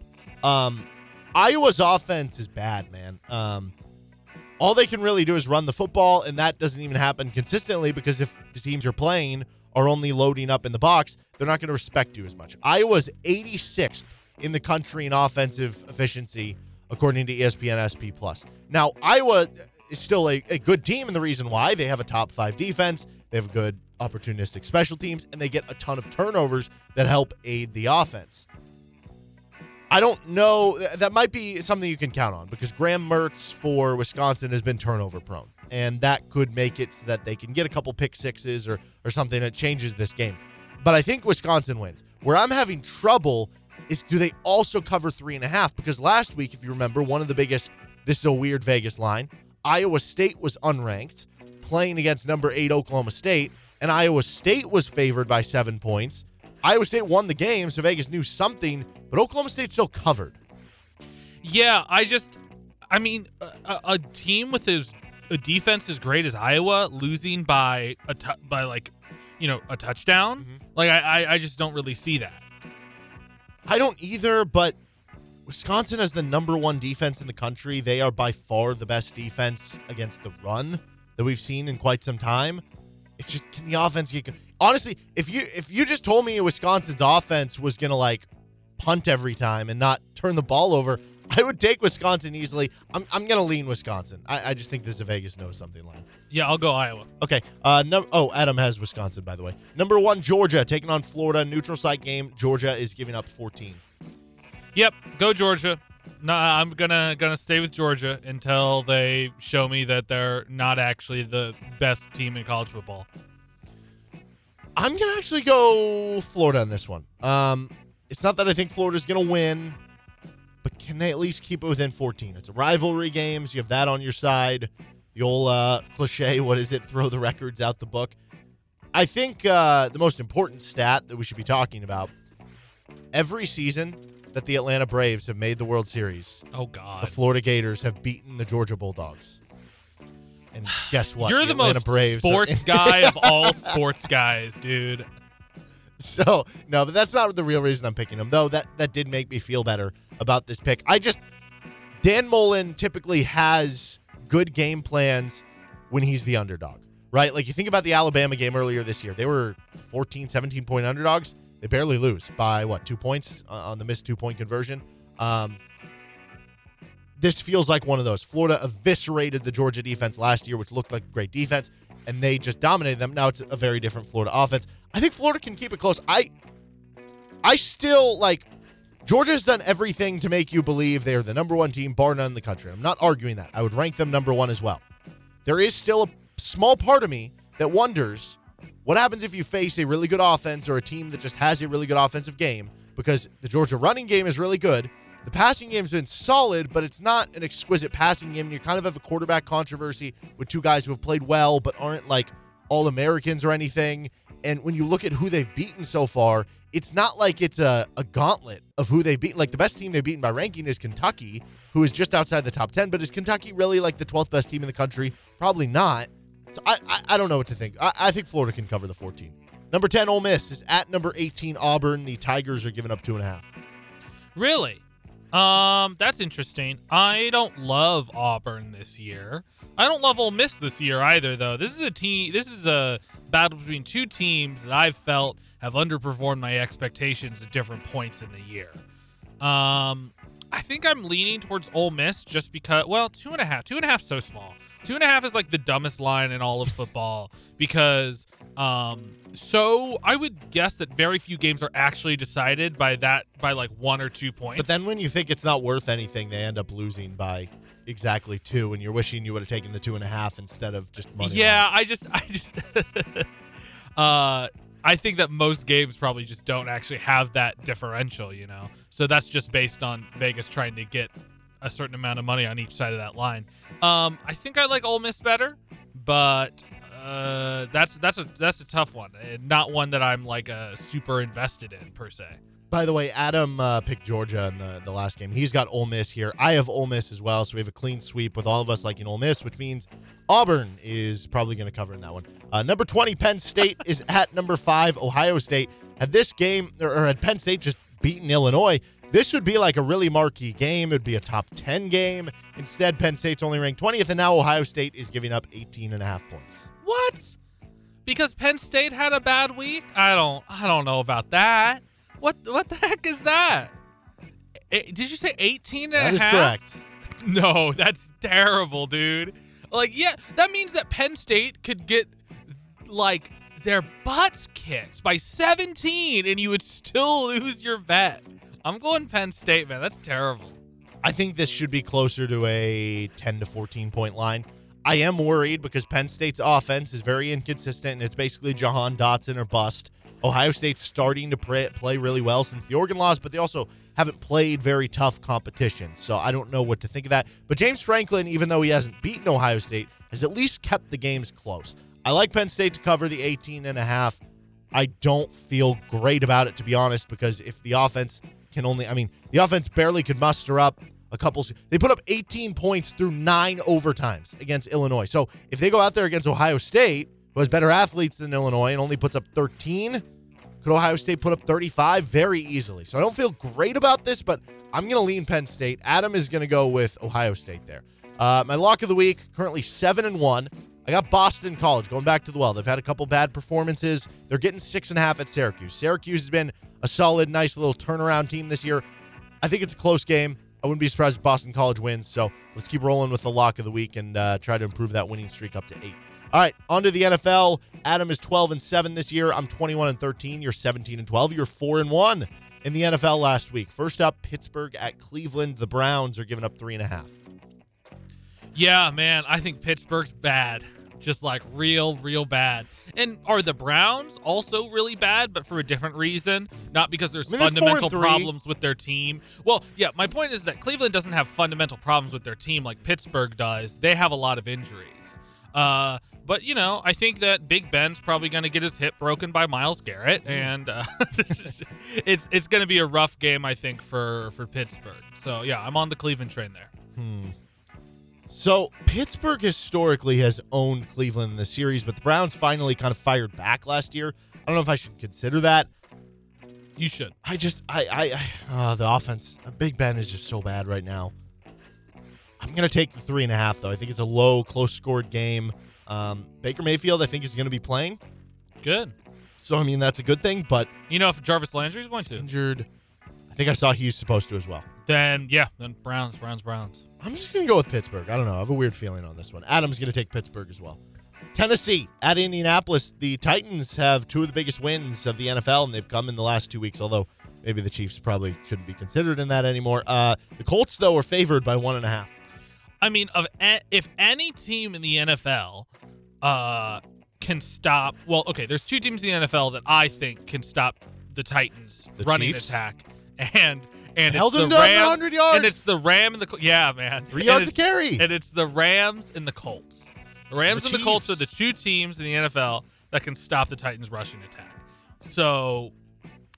Um, Iowa's offense is bad, man. Um, all they can really do is run the football, and that doesn't even happen consistently because if the teams you're playing are only loading up in the box, they're not going to respect you as much. Iowa's 86th in the country in offensive efficiency, according to ESPN SP Plus. Now, Iowa is still a, a good team, and the reason why they have a top five defense, they have good opportunistic special teams, and they get a ton of turnovers that help aid the offense. I don't know. That might be something you can count on because Graham Mertz for Wisconsin has been turnover prone, and that could make it so that they can get a couple pick sixes or or something that changes this game. But I think Wisconsin wins. Where I'm having trouble is do they also cover three and a half? Because last week, if you remember, one of the biggest. This is a weird Vegas line. Iowa State was unranked, playing against number eight Oklahoma State, and Iowa State was favored by seven points. Iowa State won the game, so Vegas knew something, but Oklahoma State still covered. Yeah, I just, I mean, a, a- team with as a defense as great as Iowa losing by a by like, you know, a touchdown. Mm-hmm. Like I, I, I just don't really see that. I don't either, but Wisconsin has the number one defense in the country. They are by far the best defense against the run that we've seen in quite some time. It's just can the offense get go- honestly? If you if you just told me Wisconsin's offense was gonna like punt every time and not turn the ball over, I would take Wisconsin easily. I'm I'm gonna lean Wisconsin. I, I just think this is a Vegas knows something line. Yeah, I'll go Iowa. Okay. Uh, num- oh, Adam has Wisconsin, by the way. Number one, Georgia taking on Florida. Neutral site game. Georgia is giving up 14. Yep, go Georgia. No, I'm gonna gonna stay with Georgia until they show me that they're not actually the best team in college football. I'm gonna actually go Florida on this one. Um, it's not that I think Florida's gonna win, but can they at least keep it within 14? It's a rivalry games. You have that on your side. The old uh, cliche, what is it? Throw the records out the book. I think uh, the most important stat that we should be talking about every season that the Atlanta Braves have made the World Series, Oh God, the Florida Gators have beaten the Georgia Bulldogs. And guess what? you're the, Atlanta most Braves are- sports guy of all sports guys, dude. So no, but that's not the real reason I'm picking him. Though that that did make me feel better about this pick. I just Dan Mullen typically has good game plans when he's the underdog, right? Like you think about the Alabama game earlier this year. They were 14, 17 point underdogs. They barely lose by what two points on the missed two point conversion. Um, this feels like one of those. Florida eviscerated the Georgia defense last year, which looked like a great defense, and they just dominated them. Now it's a very different Florida offense. I think Florida can keep it close. I I still like Georgia's done everything to make you believe they're the number one team, bar none in the country. I'm not arguing that. I would rank them number one as well. There is still a small part of me that wonders what happens if you face a really good offense or a team that just has a really good offensive game because the Georgia running game is really good. The passing game's been solid, but it's not an exquisite passing game. You kind of have a quarterback controversy with two guys who have played well but aren't like all Americans or anything. And when you look at who they've beaten so far, it's not like it's a, a gauntlet of who they've beaten. Like the best team they've beaten by ranking is Kentucky, who is just outside the top 10. But is Kentucky really like the 12th best team in the country? Probably not. So I, I, I don't know what to think. I, I think Florida can cover the 14. Number 10, Ole Miss is at number 18, Auburn. The Tigers are giving up two and a half. Really? Um, that's interesting. I don't love Auburn this year. I don't love Ole Miss this year either, though. This is a team. This is a battle between two teams that I've felt have underperformed my expectations at different points in the year. Um, I think I'm leaning towards Ole Miss just because. Well, two and a half. Two and a half so small. Two and a half is like the dumbest line in all of football because um so I would guess that very few games are actually decided by that by like one or two points. But then when you think it's not worth anything, they end up losing by exactly two, and you're wishing you would have taken the two and a half instead of just money. yeah. I just I just uh I think that most games probably just don't actually have that differential, you know. So that's just based on Vegas trying to get a certain amount of money on each side of that line. Um, I think I like Ole Miss better, but uh, that's that's a that's a tough one, and not one that I'm like uh, super invested in per se. By the way, Adam uh, picked Georgia in the, the last game. He's got Ole Miss here. I have Ole Miss as well, so we have a clean sweep with all of us liking Ole Miss, which means Auburn is probably going to cover in that one. Uh, number 20, Penn State is at number 5, Ohio State. Had this game, or, or had Penn State just beaten Illinois, this would be like a really marquee game. It would be a top 10 game. Instead, Penn State's only ranked 20th, and now Ohio State is giving up 18 and a half points. What? Because Penn State had a bad week? I don't I don't know about that. What what the heck is that? Eh, did you say 18 and That a is half? correct. No, that's terrible, dude. Like, yeah, that means that Penn State could get like their butts kicked by 17 and you would still lose your bet. I'm going Penn State, man. That's terrible. I think this should be closer to a 10 to 14 point line. I am worried because Penn State's offense is very inconsistent and it's basically Jahan Dotson or bust. Ohio State's starting to play, really well since the Oregon loss, but they also haven't played very tough competition. So I don't know what to think of that. But James Franklin, even though he hasn't beaten Ohio State, has at least kept the games close. I like Penn State to cover the 18 and a half. I don't feel great about it to be honest because if the offense can only I mean, the offense barely could muster up a couple they put up 18 points through 9 overtimes against Illinois. So, if they go out there against Ohio State, who has better athletes than Illinois and only puts up 13, could Ohio State put up 35 very easily? So I don't feel great about this, but I'm going to lean Penn State. Adam is going to go with Ohio State there. Uh, my lock of the week currently seven and one. I got Boston College going back to the well. They've had a couple bad performances. They're getting six and a half at Syracuse. Syracuse has been a solid, nice little turnaround team this year. I think it's a close game. I wouldn't be surprised if Boston College wins. So let's keep rolling with the lock of the week and uh, try to improve that winning streak up to eight. All right, on to the NFL. Adam is 12 and 7 this year. I'm 21 and 13. You're 17 and 12. You're 4 and 1 in the NFL last week. First up, Pittsburgh at Cleveland. The Browns are giving up three and a half. Yeah, man, I think Pittsburgh's bad. Just like real, real bad. And are the Browns also really bad, but for a different reason? Not because there's I mean, they're four and fundamental problems with their team. Well, yeah, my point is that Cleveland doesn't have fundamental problems with their team like Pittsburgh does. They have a lot of injuries. Uh, but you know, I think that Big Ben's probably going to get his hip broken by Myles Garrett, and uh, it's it's going to be a rough game, I think, for for Pittsburgh. So yeah, I'm on the Cleveland train there. So Pittsburgh historically has owned Cleveland in the series, but the Browns finally kind of fired back last year. I don't know if I should consider that. You should. I just, I, I, I uh, the offense, Big Ben is just so bad right now. I'm gonna take the three and a half though. I think it's a low, close scored game. Um, Baker Mayfield, I think, is going to be playing. Good. So I mean, that's a good thing. But You know, if Jarvis Landry's going to, injured, I think I saw he's supposed to as well. Then yeah, then Browns, Browns, Browns. I'm just gonna go with Pittsburgh. I don't know. I have a weird feeling on this one. Adam's gonna take Pittsburgh as well. Tennessee at Indianapolis. The Titans have two of the biggest wins of the NFL, and they've come in the last two weeks. Although maybe the Chiefs probably shouldn't be considered in that anymore. Uh, the Colts though are favored by one and a half. I mean, of if any team in the NFL uh, can stop, well, okay, there's two teams in the NFL that I think can stop the Titans The running Chiefs? attack, and and Held it's them the down to Ram, 100 yards. and it's the Ram and the yeah, man, Three yards to carry. and it's the Rams and the Colts. The Rams The and the Colts are the two teams in the NFL that can stop the Titans' rushing attack. So,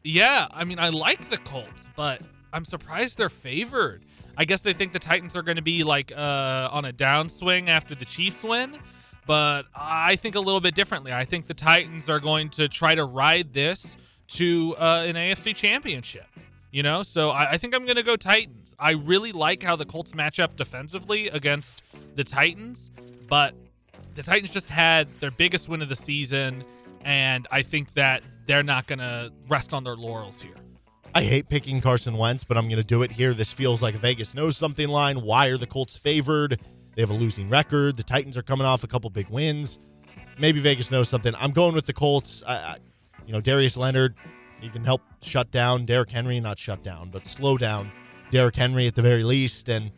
yeah, I mean, I like the Colts, but I'm surprised they're favored. I guess they think the Titans are going to be like uh, on a downswing after the Chiefs win, but I think a little bit differently. I think the Titans are going to try to ride this to uh, an AFC championship. You know, so I, I think I'm going to go Titans. I really like how the Colts match up defensively against the Titans, but the Titans just had their biggest win of the season, and I think that they're not going to rest on their laurels here. I hate picking Carson Wentz, but I'm going to do it here. This feels like Vegas knows something line. Why are the Colts favored? They have a losing record. The Titans are coming off a couple big wins. Maybe Vegas knows something. I'm going with the Colts. I, I, you know, Darius Leonard, he can help shut down Derrick Henry, not shut down, but slow down Derrick Henry at the very least. And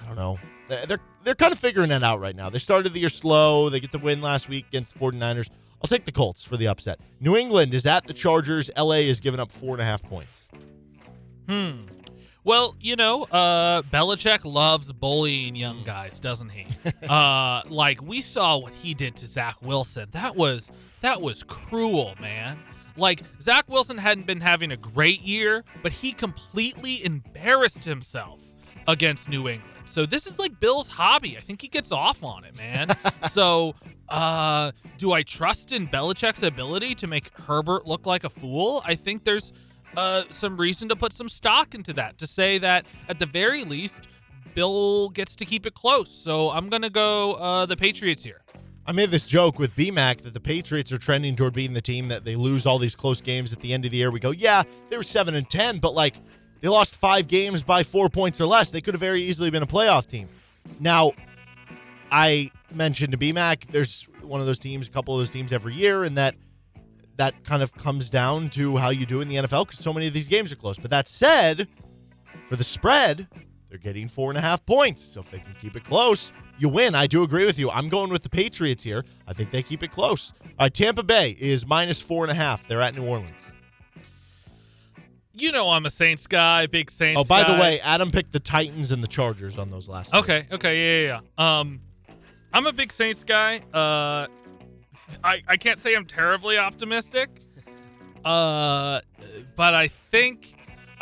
I don't know. They're they're kind of figuring it out right now. They started the year slow. They get the win last week against the 49ers. I'll take the Colts for the upset. New England is at the Chargers. LA is giving up four and a half points. Hmm. Well, you know, uh, Belichick loves bullying young guys, doesn't he? uh, like we saw what he did to Zach Wilson. That was that was cruel, man. Like Zach Wilson hadn't been having a great year, but he completely embarrassed himself against New England. So this is like Bill's hobby. I think he gets off on it, man. so, uh, do I trust in Belichick's ability to make Herbert look like a fool? I think there's uh, some reason to put some stock into that. To say that at the very least, Bill gets to keep it close. So I'm gonna go uh, the Patriots here. I made this joke with BMAC that the Patriots are trending toward being the team that they lose all these close games at the end of the year. We go, yeah, they were seven and ten, but like they lost five games by four points or less. They could have very easily been a playoff team. Now, I mentioned to BMAC, there's one of those teams, a couple of those teams every year, and that that kind of comes down to how you do in the NFL because so many of these games are close. But that said, for the spread, they're getting four and a half points. So if they can keep it close, you win. I do agree with you. I'm going with the Patriots here. I think they keep it close. All right, Tampa Bay is minus four and a half. They're at New Orleans. You know I'm a Saints guy, big Saints. Oh, by the way, Adam picked the Titans and the Chargers on those last. Okay, okay, yeah, yeah, yeah. Um, I'm a big Saints guy. Uh, I I can't say I'm terribly optimistic. Uh, but I think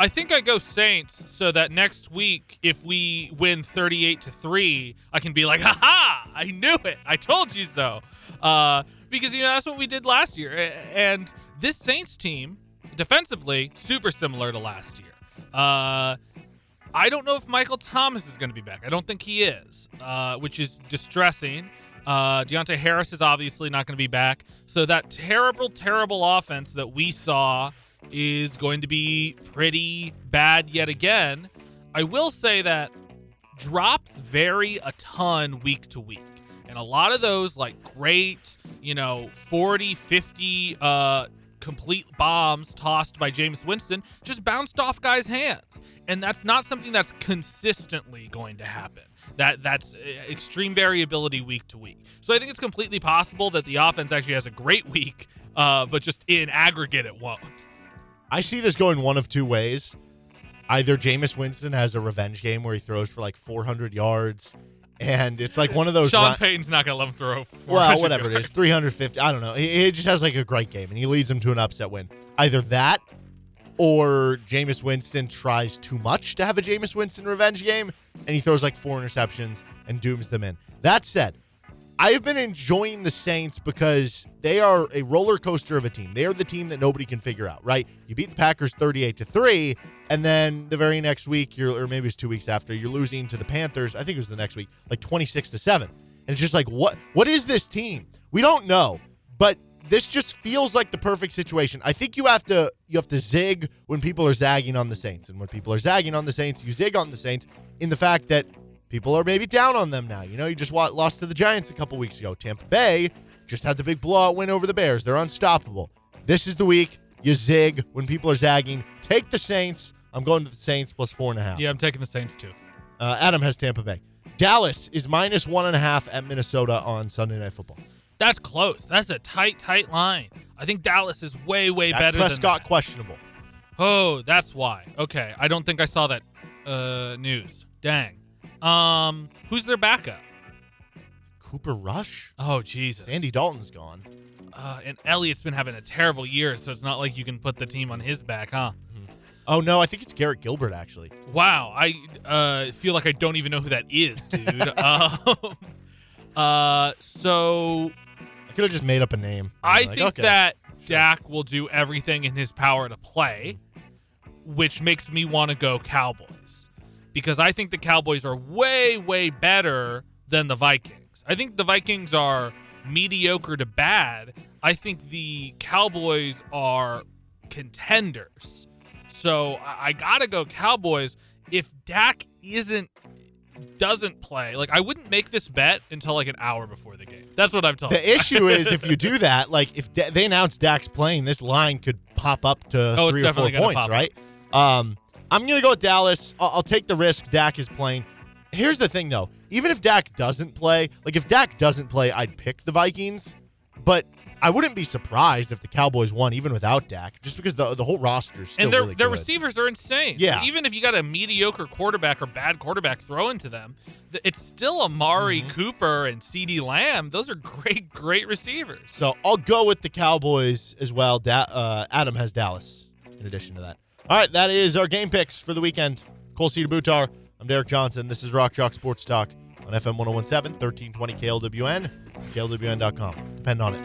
I think I go Saints so that next week, if we win 38 to three, I can be like, "Ha ha! I knew it! I told you so." Uh, because you know that's what we did last year, and this Saints team defensively super similar to last year. Uh, I don't know if Michael Thomas is going to be back. I don't think he is, uh, which is distressing. Uh, Deonte Harris is obviously not going to be back. So that terrible, terrible offense that we saw is going to be pretty bad yet again. I will say that drops vary a ton week to week. And a lot of those, like great, you know, 40, 50 uh, complete bombs tossed by Jameis Winston, just bounced off guys' hands. And that's not something that's consistently going to happen. That that's uh, extreme variability week to week. So I think it's completely possible that the offense actually has a great week, uh, but just in aggregate it won't. I see this going one of two ways. Either Jameis Winston has a revenge game where he throws for like 400 yards, and it's like one of those. Sean Payton's not going to let him throw. well, whatever it yards. is, 350. I don't know. He, he just has like a great game, and he leads them to an upset win. Either that, or Jameis Winston tries too much to have a Jameis Winston revenge game, and he throws like four interceptions and dooms them in. That said, I have been enjoying the Saints because they are a roller coaster of a team. They are the team that nobody can figure out, right? You beat the Packers 38 to 3, and then the very next week, or maybe it's 2 weeks after, you're losing to the Panthers. I think it was the next week, like 26 to 7. And it's just like what what is this team? We don't know, but this just feels like the perfect situation. I think you have to you have to zig when people are zagging on the Saints, and when people are zagging on the Saints, you zig on the Saints in the fact that people are maybe down on them now. You know, you just lost to the Giants a couple weeks ago. Tampa Bay just had the big blowout win over the Bears. They're unstoppable. This is the week you zig when people are zagging. Take the Saints. I'm going to the Saints plus four and a half. Yeah, I'm taking the Saints too. Uh, Adam has Tampa Bay. Dallas is minus one and a half at Minnesota on Sunday Night Football. That's close. That's a tight, tight line. I think Dallas is way, way Dak better Prescott than that. questionable. Oh, that's why. Okay, I don't think I saw that uh, news. Dang. Um, who's their backup? Cooper Rush. Oh, Jesus. Andy Dalton's gone. Uh, and Elliott's been having a terrible year, so it's not like you can put the team on his back, huh? Oh no, I think it's Garrett Gilbert actually. Wow, I uh, feel like I don't even know who that is, dude. um, uh, so I could have just made up a name. I Like, think okay. that Dak will do everything in his power to play, which makes me want to go Cowboys because I think the Cowboys are way, way better than the Vikings. I think the Vikings are mediocre to bad. I think the Cowboys are contenders. So I, I gotta go Cowboys. If Dak isn't doesn't play, like I wouldn't make this bet until like an hour before the game. That's what I'm telling. the issue is if you do that, like if Da- they announce Dak's playing, this line could pop up to Oh, three or four points, right? Um, I'm gonna go with Dallas. I'll, I'll take the risk. Dak is playing. Here's the thing, though. Even if Dak doesn't play, like if Dak doesn't play, I'd pick the Vikings. But I wouldn't be surprised if the Cowboys won even without Dak, just because the the whole roster and their really their good. receivers are insane. Yeah. So even if you got a mediocre quarterback or bad quarterback throwing to them, it's still Amari Mm-hmm. Cooper and CeeDee Lamb. Those are great, great receivers. So I'll go with the Cowboys as well. Da- uh, Adam has Dallas in addition to that. All right, that is our game picks for the weekend. Cole Cedar Butar. I'm Derek Johnson. This is Rock Chalk Sports Talk on FM 1017, 1320 KLWN, KLWN.com. Depend on it.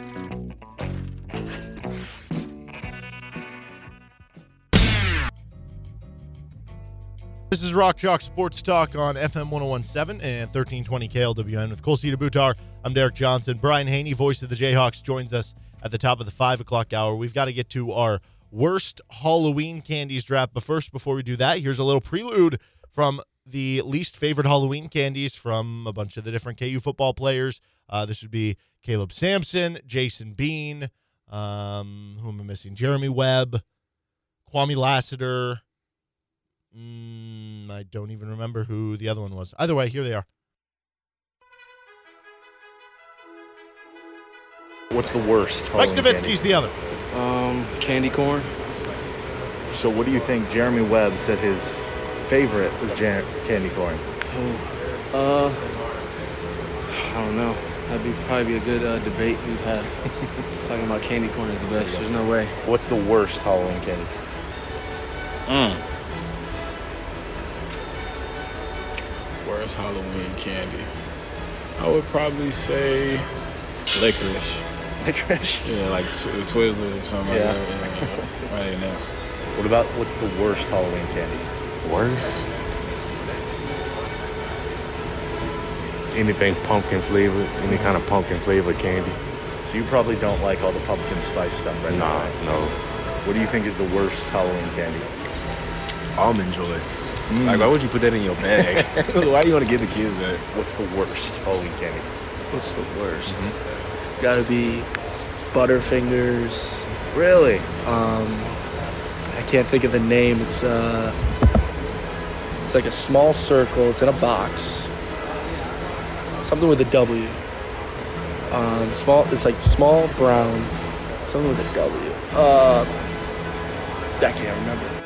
This is Rock Chalk Sports Talk on FM 1017 and 1320 KLWN with Cole Cedar Butar. I'm Derek Johnson. Brian Hanni, voice of the Jayhawks, joins us at the top of the five o'clock hour. We've got to get to our worst Halloween candies draft. But first, before we do that, here's a little prelude from the least favorite Halloween candies from a bunch of the different KU football players. Uh, this would be Caleb Sampson, Jason Bean, um, who am I missing? Jeremy Webb, Kwamie Lassiter. Mm, I don't even remember who the other one was. Either way, here they are. What's the worst? Mike Halloween Nowitzki's the other. Um, candy corn. So, what do you think? Jeremy Webb said his favorite was jan- candy corn. Oh, uh, I don't know. That'd be probably be a good uh, debate we've had. Talking about candy corn is the best. There's no way. What's the worst Halloween candy? Worst Halloween candy? I would probably say licorice. Licorice. Yeah, like tw- Twizzlers or something Yeah. like that. Yeah, right now. What about what's the worst Halloween candy? Worst? Anything pumpkin flavored, any kind of pumpkin flavored candy. So you probably don't like all the pumpkin spice stuff right Nah, now. no. What do you think is the worst Halloween candy? Almond joy. Mm. Like, why would you put that in your bag? why do you want to give the kids that? What's the worst Halloween candy? What's the worst? Mm-hmm. Gotta be Butterfingers. Really? Um, I can't think of the name. It's uh, it's like a small circle. It's in a box. Something with a W. Um, small. It's like small brown. Something with a W. Uh, I can't remember.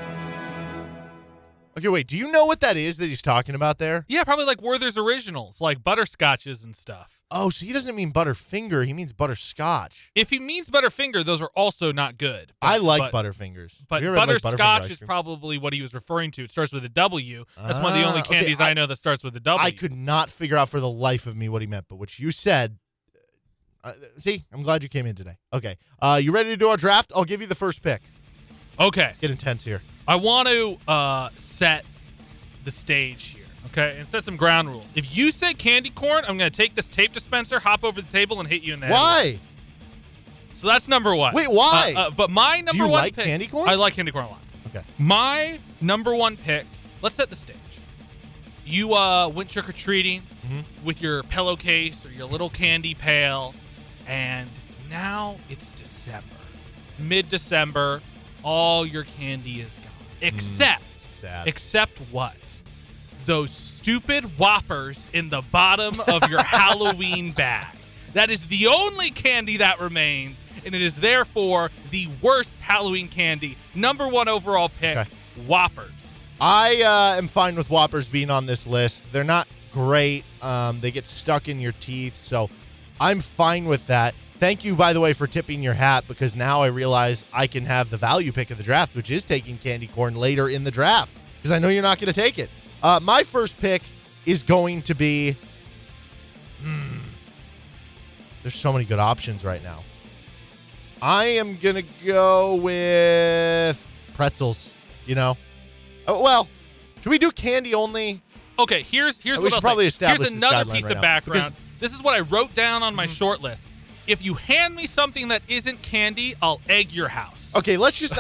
Okay, wait. Do you know what that is that he's talking about there? Yeah, probably like Werther's Originals, like butterscotches and stuff. Oh, so he doesn't mean Butterfinger. He means Butterscotch. If he means Butterfinger, those are also not good. But- I like but, Butterfingers. But had, like, Butterfinger butterscotch is probably what he was referring to. It starts with a W. That's one of the only Ah, okay, candies I- I, know that starts with a W. I could not figure out for the life of me what he meant, but what you said. Uh, see, I'm glad you came in today. Okay, uh, you ready to do our draft? I'll give you the first pick. Okay. Get intense here. I want to uh, set the stage here, okay, and set some ground rules. If you say candy corn, I'm going to take this tape dispenser, hop over the table, and hit you in the head. Why? So that's number one. Wait, why? Uh, uh, but my number Do you one like pick, candy corn? I like candy corn a lot. Okay. My number one pick. Let's set the stage. You uh, went trick or treating Mm-hmm. with your pillowcase or your little candy pail, and now it's December. It's mid-December. All your candy is gone, except Mm, except what? Those stupid whoppers in the bottom of your Halloween bag. That is the only candy that remains, and it is therefore the worst Halloween candy. Number one overall pick, Okay. Whoppers. I uh, am fine with Whoppers being on this list. They're not great. Um, they get stuck in your teeth, so I'm fine with that. Thank you, by the way, for tipping your hat because now I realize I can have the value pick of the draft, which is taking candy corn later in the draft because I know you're not going to take it. Uh, my first pick is going to be. Hmm, there's so many good options right now. I am going to go with pretzels, you know? Oh, well, should we do candy only? Okay, here's here's We what should I'll probably say. establish Here's another piece right of now, background. This is what I wrote down on my short list. If you hand me something that isn't candy, I'll egg your house. Okay, let's just.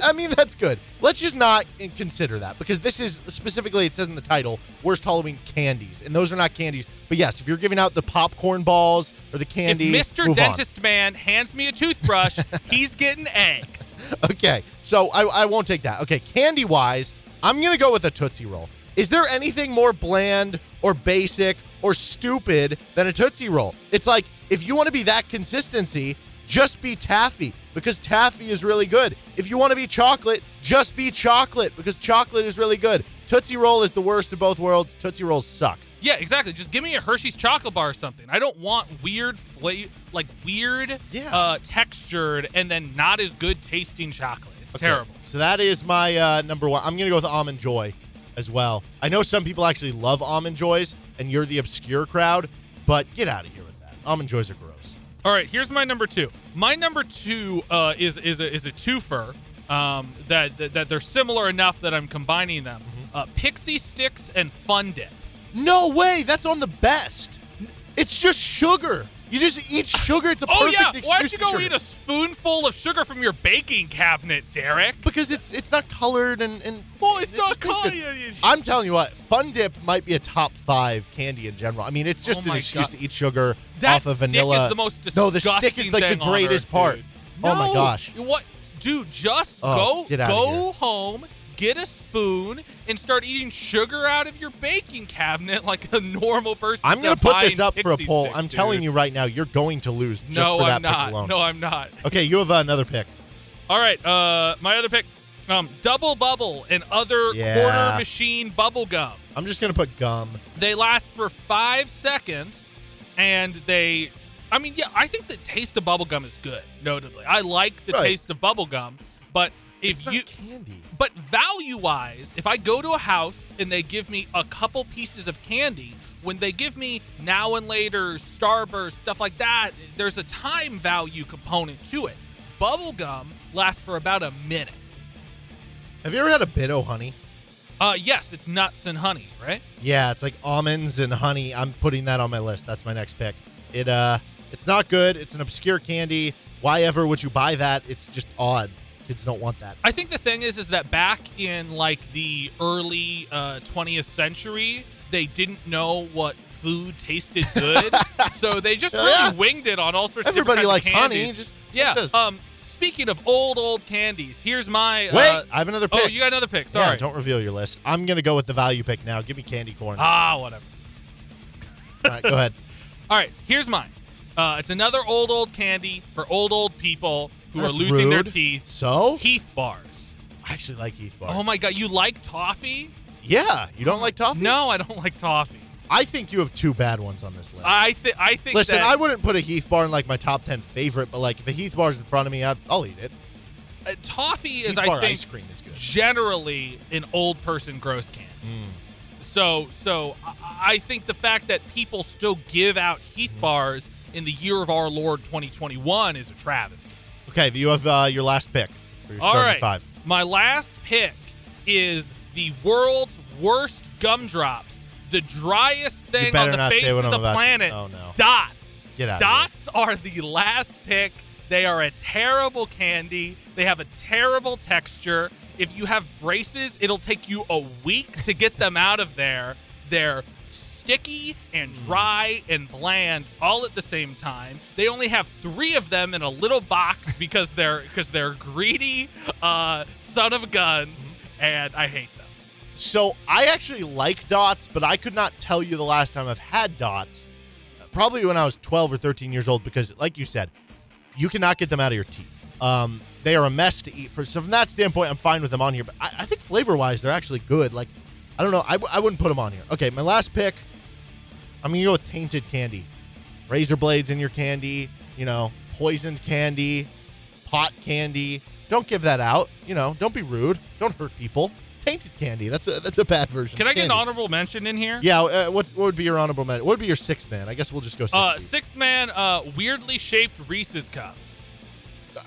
I mean, that's good. Let's just not consider that because this is specifically, it says in the title, worst Halloween candies. And those are not candies. But yes, if you're giving out the popcorn balls or the candy. If Mr. move on. Dentist Man hands me a toothbrush, he's getting eggs. Okay, so I, I won't take that. Okay, candy wise, I'm going to go with a Tootsie Roll. Is there anything more bland or basic or stupid than a Tootsie Roll? It's like, if you want to be that consistency, just be taffy because taffy is really good. If you want to be chocolate, just be chocolate because chocolate is really good. Tootsie Roll is the worst of both worlds. Tootsie Rolls suck. Yeah, exactly. Just give me a Hershey's chocolate bar or something. I don't want weird flavor, like weird, Yeah. uh, textured and then not as good tasting chocolate. It's Okay, terrible. So that is my uh, number one. I'm gonna go with almond joy as well. I know some people actually love almond joys, and you're the obscure crowd, but get out of here. Almond joys are gross. All right, here's my number two. My number two uh, is is a, is a twofer um, that, that that they're similar enough that I'm combining them. Mm-hmm. Uh, Pixie sticks and Fun Dip. No way. That's on the best. It's just sugar. You just eat sugar. It's a Oh perfect yeah, excuse why don't you go eat a spoonful of sugar from your baking cabinet, Derek? Because it's it's not colored and and Well, it's it not colored. I'm telling you what, Fun Dip might be a top five candy in general. I mean, it's just Oh an excuse God. to eat sugar That off of stick vanilla. is the most no, the stick is like the greatest earth, part. dude. Oh my gosh. What, dude? Just Oh, go go home, get a spoon, and start eating sugar out of your baking cabinet like a normal person. I'm gonna put this up for a poll. sticks, I'm telling dude. you right now, you're going to lose just No, for that I'm pick not. alone. No, I'm not. Okay, you have uh, another pick. All right, uh, my other pick, um, Double Bubble and other Yeah. quarter machine bubble gums. I'm just gonna put gum. They last for five seconds, and they. I mean, yeah, I think the taste of bubblegum is good. Notably, I like the Right. taste of bubblegum, but if you, candy. but value wise, if I go to a house and they give me a couple pieces of candy, when they give me now and later Starburst stuff like that, there's a time value component to it. Bubblegum lasts for about a minute. Have you ever had a Bit-O-Honey? Uh, yes, it's nuts and honey, right? Yeah, it's like almonds and honey. I'm putting that on my list. That's my next pick. It uh, it's not good. It's an obscure candy. Why ever would you buy that? It's just odd. Kids don't want that. I think the thing is, is that back in like the early uh, 20th century, they didn't know what food tasted good, so they just really Yeah. winged it on all sorts Everybody of likes different kinds of honey. Just yeah. Um, speaking of old old candies, here's my. Wait, uh, I have another pick. oh, you got another pick. Yeah, Sorry. don't reveal your list. I'm gonna go with the value pick now. Give me candy corn. ah, whatever. All right, go ahead. All right, here's mine. Uh, it's another old old candy for old old people who That's are losing their rude. teeth. So Heath bars. I actually like Heath bars. Oh my god, you like toffee? Yeah, you don't like toffee? No, I don't like toffee. I think you have two bad ones on this list. I think I think Listen, that I wouldn't put a Heath bar in like my top ten favorite, but like if a Heath bar's in front of me, I, I'll eat it. uh, toffee is Heath I bar think ice cream is good. generally an old person gross candy. So so I, I think the fact that people still give out Heath Mm-hmm. bars in the year of our Lord 2021 is a travesty. Okay, you have uh, your last pick for your All right, five. my last pick is the world's worst gumdrops, the driest thing on the face of I'm the to- planet. oh, no. Dots. Get out. Dots are the last pick. They are a terrible candy. They have a terrible texture. If you have braces, it'll take you a week to get them out of there. They're sticky and dry and bland all at the same time. They only have 3 of them in a little box because they're because they're greedy uh son of guns and I hate them. So I actually like dots, but I could not tell you the last time I've had dots. Probably when I was 12 or 13 years old, because like you said, you cannot get them out of your teeth. Um, they are a mess to eat. For so from that standpoint, I'm fine with them on here. But I, I think flavor wise, they're actually good. Like I don't know, I, w- I wouldn't put them on here. Okay, my last pick. I'm gonna go with tainted candy, razor blades in your candy. You know, poisoned candy, pot candy. Don't give that out. You know, don't be rude. Don't hurt people. Tainted candy. That's a that's a bad version. Can I get an honorable mention in here? Yeah. Uh, what what would be your honorable mention? What would be your sixth man? I guess we'll just go sixth. Uh, sixth man, uh, weirdly shaped Reese's cups.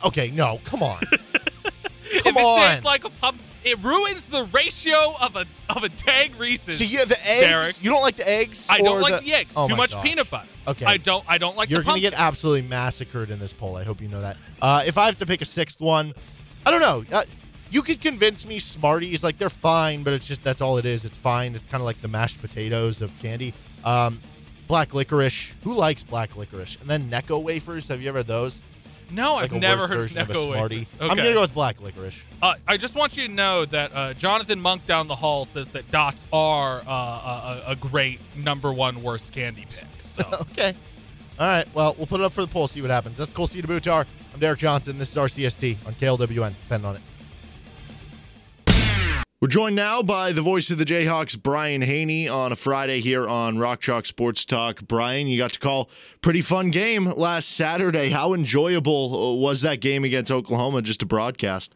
okay. No. Come on. if Come it's on. shaped like a pump, it ruins the ratio of a of a dang Reese's. so you have the eggs. Derek. You don't like the eggs. I don't like the, eggs. Oh Too much gosh. peanut butter. Okay. I don't. I don't like You're the gonna get absolutely massacred in this poll. I hope you know that. Uh, if I have to pick a sixth one, I don't know. Uh, you could convince me Smarties like they're fine, but it's just that's all it is. It's fine. It's kind of like the mashed potatoes of candy. Um, black licorice. Who likes black licorice? And then Necco wafers. Have you ever had those? No, Like I've a never worse heard version of a Necco Smartie. wafers. I'm Okay. gonna go with black licorice. Uh, I just want you to know that uh, Jonathan Monk down the hall says that dots are uh, a, a, a great number one worst candy pick. So okay. All right. Well, we'll put it up for the poll, see what happens. That's Cole Butar. I'm Derek Johnson. This is RCST on KLWN. Depend on it. We're joined now by the voice of the Jayhawks, Brian Hanni, on a Friday here on Rock Chalk Sports Talk. Brian, you got to call pretty fun game last Saturday. How enjoyable uh, was that game against Oklahoma just to broadcast?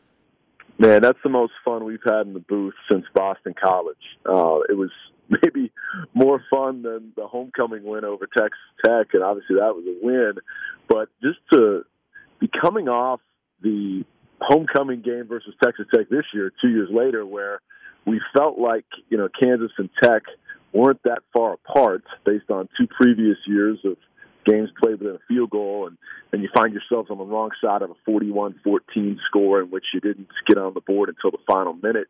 Man, that's the most fun we've had in the booth since Boston College. Uh, it was maybe more fun than the homecoming win over Texas Tech, and obviously that was a win. But just to be coming off the homecoming game versus Texas Tech this year, two years later, where we felt like you know Kansas and Tech weren't that far apart based on two previous years of games played within a field goal, and and you find yourselves on the wrong side of a 41-14 score in which you didn't get on the board until the final minute.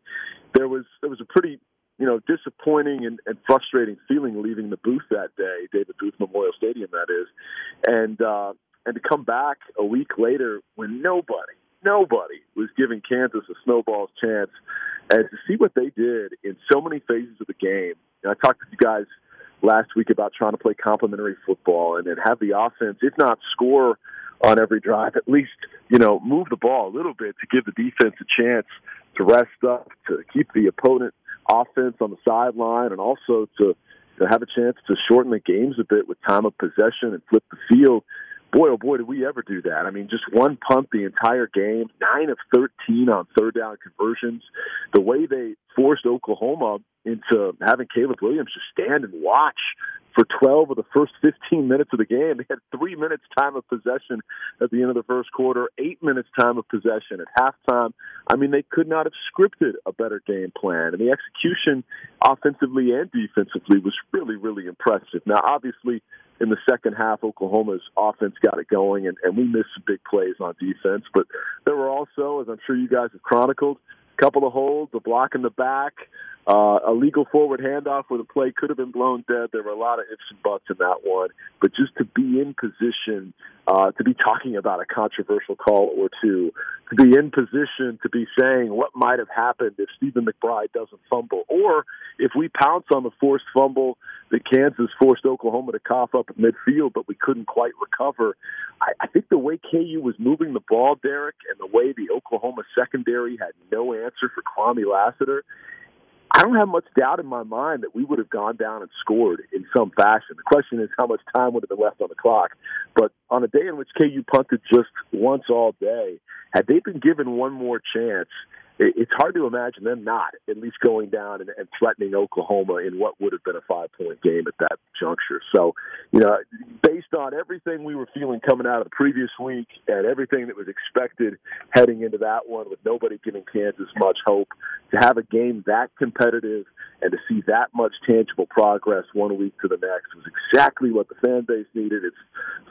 There was there was a pretty you know disappointing and, and frustrating feeling leaving the booth that day, David Booth Memorial Stadium, that is, and uh, and to come back a week later when nobody nobody was giving Kansas a snowball's chance. And to see what they did in so many phases of the game, and I talked to you guys last week about trying to play complementary football and then have the offense, if not score on every drive, at least you know move the ball a little bit to give the defense a chance to rest up, to keep the opponent offense on the sideline, and also to to have a chance to shorten the games a bit with time of possession and flip the field boy, oh boy, did we ever do that. I mean, just one punt the entire game, nine of 13 on third down conversions. The way they forced Oklahoma into having Caleb Williams just stand and watch for 12 of the first 15 minutes of the game. They had three minutes time of possession at the end of the first quarter, eight minutes time of possession at halftime. I mean, they could not have scripted a better game plan. And the execution offensively and defensively was really, really impressive. Now, obviously, in the second half, Oklahoma's offense got it going, and, and we missed some big plays on defense. But there were also, as I'm sure you guys have chronicled, a couple of holds, a block in the back, uh, a legal forward handoff where the play could have been blown dead. There were a lot of ifs and buts in that one. But just to be in position uh, to be talking about a controversial call or two, to be in position to be saying what might have happened if Stephen McBride doesn't fumble, or if we pounce on the forced fumble that Kansas forced Oklahoma to cough up at midfield, but we couldn't quite recover. I, I think the way KU was moving the ball, Derek, and the way the Oklahoma secondary had no answer for Kwamie Lassiter, I don't have much doubt in my mind that we would have gone down and scored in some fashion. The question is how much time would have been left on the clock. But on a day in which KU punted just once all day, had they been given one more chance, it's hard to imagine them not at least going down and, and threatening Oklahoma in what would have been a five point game at that juncture. So, you know, based on everything we were feeling coming out of the previous week and everything that was expected heading into that one, with nobody giving Kansas much hope, to have a game that competitive and to see that much tangible progress one week to the next was exactly what the fan base needed. It's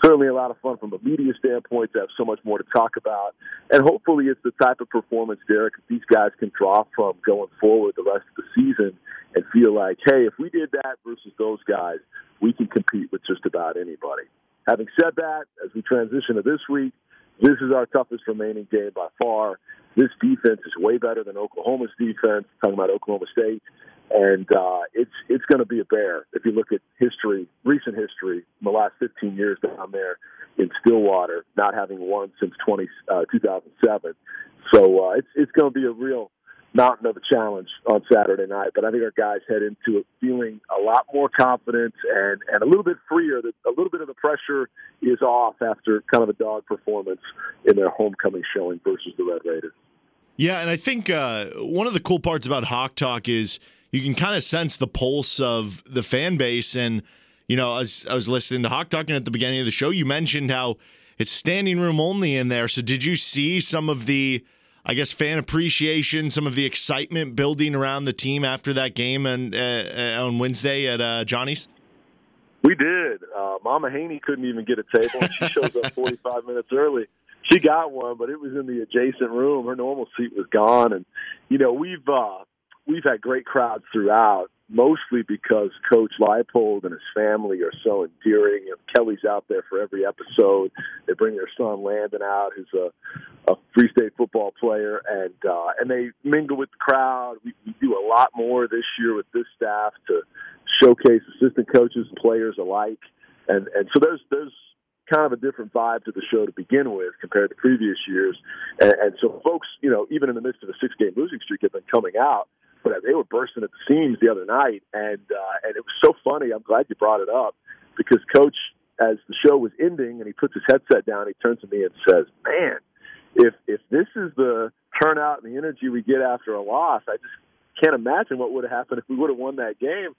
certainly a lot of fun from a media standpoint to have so much more to talk about, and hopefully, it's the type of performance, Derek, that these guys can draw from going forward the rest of the season and feel like, hey, if we did that versus those guys, we can compete with just about anybody. Having said that, as we transition to this week, this is our toughest remaining game by far. This defense is way better than Oklahoma's defense. Talking about Oklahoma State, and uh, it's it's going to be a bear if you look at history, recent history, in the last 15 years down there in Stillwater, not having won since 20, uh, 2007. So uh, it's it's going to be a real mountain of a challenge on Saturday night. But I think our guys head into it feeling a lot more confident and and a little bit freer. That a little bit of the pressure is off after kind of a dog performance in their homecoming showing versus the Red Raiders. Yeah, and I think uh, one of the cool parts about Hawk Talk is you can kind of sense the pulse of the fan base. And you know, as I was listening to Hawk Talking at the beginning of the show, you mentioned how it's standing room only in there. So did you see some of the I guess fan appreciation, some of the excitement building around the team after that game and uh, on Wednesday at uh, Johnny's. We did. Uh, Mama Hanni couldn't even get a table, and she shows up 45 minutes early. She got one, but it was in the adjacent room. Her normal seat was gone, and you know we've uh, we've had great crowds throughout mostly because Coach Leipold and his family are so endearing. And Kelly's out there for every episode. They bring their son Landon out, who's a, a Free State football player, and uh, and they mingle with the crowd. We, we do a lot more this year with this staff to showcase assistant coaches and players alike. And and so there's there's kind of a different vibe to the show to begin with compared to previous years. And, and so folks, you know, even in the midst of a six game losing streak have been coming out, but they were bursting at the seams the other night. And, uh, and it was so funny. I'm glad you brought it up because coach, as the show was ending and he puts his headset down, he turns to me and says, man, if, if this is the turnout and the energy we get after a loss, I just can't imagine what would have happened if we would have won that game.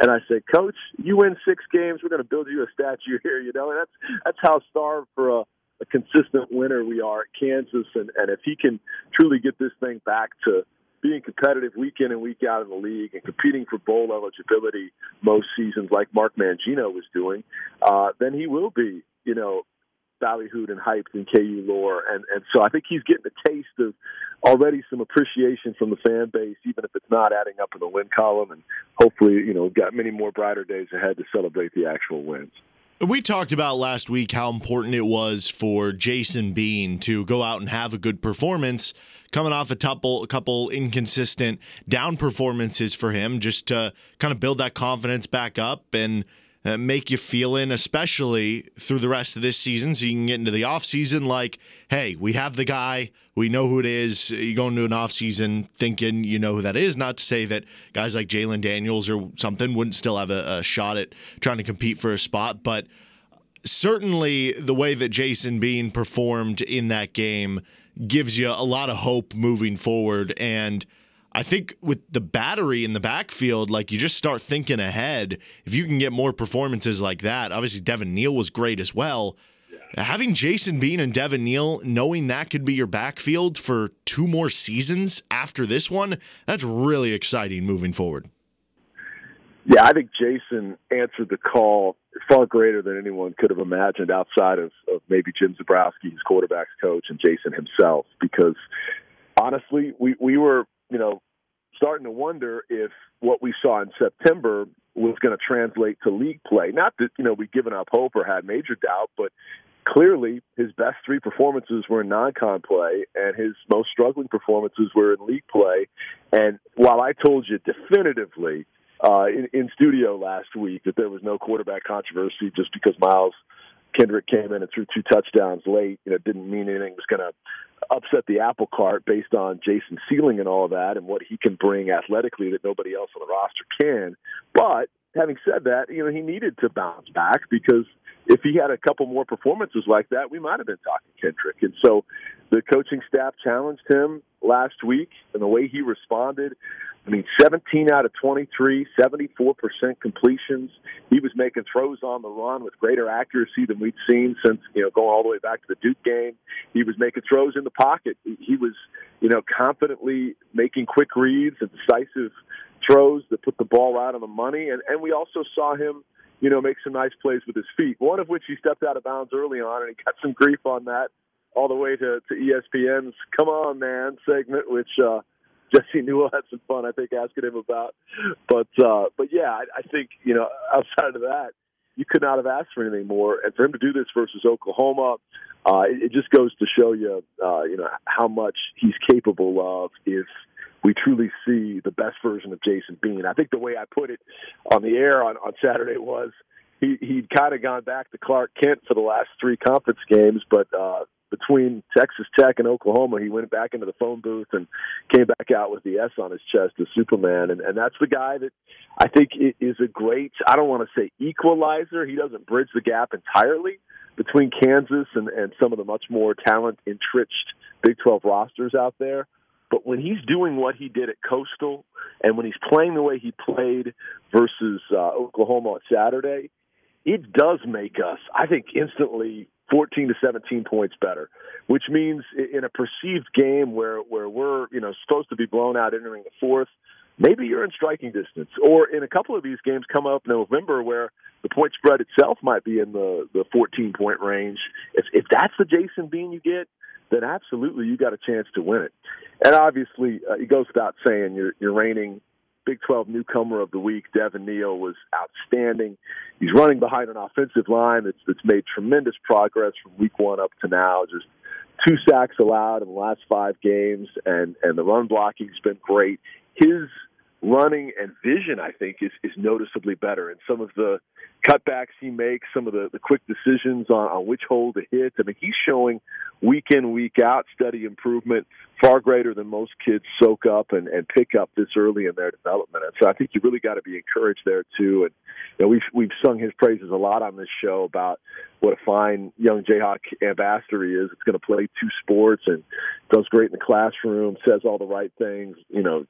And I said, Coach, you win six games, we're going to build you a statue here. You know, and that's that's how starved for a, a consistent winner we are at Kansas. And and if he can truly get this thing back to being competitive week in and week out in the league and competing for bowl eligibility most seasons, like Mark Mangino was doing, uh, then he will be, you know, ballyhooed and hyped in KU lore. And, and so I think he's getting a taste of already some appreciation from the fan base, even if it's not adding up in the win column. And hopefully, you know, got many more brighter days ahead to celebrate the actual wins. We talked about last week how important it was for Jason Bean to go out and have a good performance, coming off a couple, a couple inconsistent down performances for him, just to kind of build that confidence back up and uh, make you feel in, especially through the rest of this season, so you can get into the offseason like, hey, we have the guy, we know who it is. You go into an offseason thinking you know who that is. Not to say that guys like Jalon Daniels or something wouldn't still have a, a shot at trying to compete for a spot, but certainly the way that Jason Bean performed in that game gives you a lot of hope moving forward and – I think with the battery in the backfield, like you just start thinking ahead. If you can get more performances like that, obviously Devin Neal was great as well. Yeah. Having Jason Bean and Devin Neal, knowing that could be your backfield for two more seasons after this one, that's really exciting moving forward. Yeah, I think Jason answered the call far greater than anyone could have imagined outside of, of maybe Jim Zabransky, his quarterback's coach, and Jason himself. Because honestly, we, we were, you know, starting to wonder if what we saw in September was going to translate to league play. Not that you know we'd given up hope or had major doubt, but clearly his best three performances were in non-con play, and his most struggling performances were in league play. And while I told you definitively uh, in, in studio last week that there was no quarterback controversy just because Miles Kendrick came in and threw two touchdowns late, you know, didn't mean anything was going to upset the apple cart based on Jason's ceiling and all of that and what he can bring athletically that nobody else on the roster can. But having said that, you know, he needed to bounce back because if he had a couple more performances like that, we might have been talking Kendrick. And so the coaching staff challenged him last week and the way he responded, I mean, 17 out of 23, 74% completions. He was making throws on the run with greater accuracy than we'd seen since, you know, going all the way back to the Duke game. He was making throws in the pocket. He was, you know, confidently making quick reads and decisive throws that put the ball out on the money. And, and we also saw him, you know, make some nice plays with his feet, one of which he stepped out of bounds early on, and he got some grief on that all the way to, to ESPN's "Come On Man" segment, which uh, Jesse Newell had some fun, I think, asking him about. But uh, but yeah, I, I think you know outside of that, you could not have asked for anything more. And for him to do this versus Oklahoma, uh, it, it just goes to show you, uh, you know, how much he's capable of if we truly see the best version of Jason Bean. I think the way I put it on the air on, on Saturday was he he'd kind of gone back to Clark Kent for the last three conference games, but uh, between Texas Tech and Oklahoma, he went back into the phone booth and came back out with the S on his chest as Superman. And, and that's the guy that I think is a great, I don't want to say equalizer. He doesn't bridge the gap entirely between Kansas and, and some of the much more talent entrenched Big 12 rosters out there. But when he's doing what he did at Coastal and when he's playing the way he played versus uh, Oklahoma on Saturday, it does make us, I think, instantly 14 to 17 points better, which means in a perceived game where, where we're, you know, supposed to be blown out entering the fourth, maybe you're in striking distance. Or in a couple of these games come up in November where the point spread itself might be in the, the 14 point range. If, if that's the Jason Bean you get, then absolutely you got a chance to win it. And obviously, uh, it goes without saying you're, you're reigning Big 12 newcomer of the week, Devin Neal, was outstanding. He's running behind an offensive line that's, that's made tremendous progress from week one up to now. Just two sacks allowed in the last five games, and, and the run blocking's been great. His running and vision, I think, is, is noticeably better. And some of the cutbacks he makes, some of the, the quick decisions on, on which hole to hit. I mean, he's showing week in, week out steady improvement, far greater than most kids soak up and, and pick up this early in their development. And so I think you really got to be encouraged there too. And you know, we've we've sung his praises a lot on this show about what a fine young Jayhawk ambassador he is. It's going to play two sports and does great in the classroom, says all the right things. You know,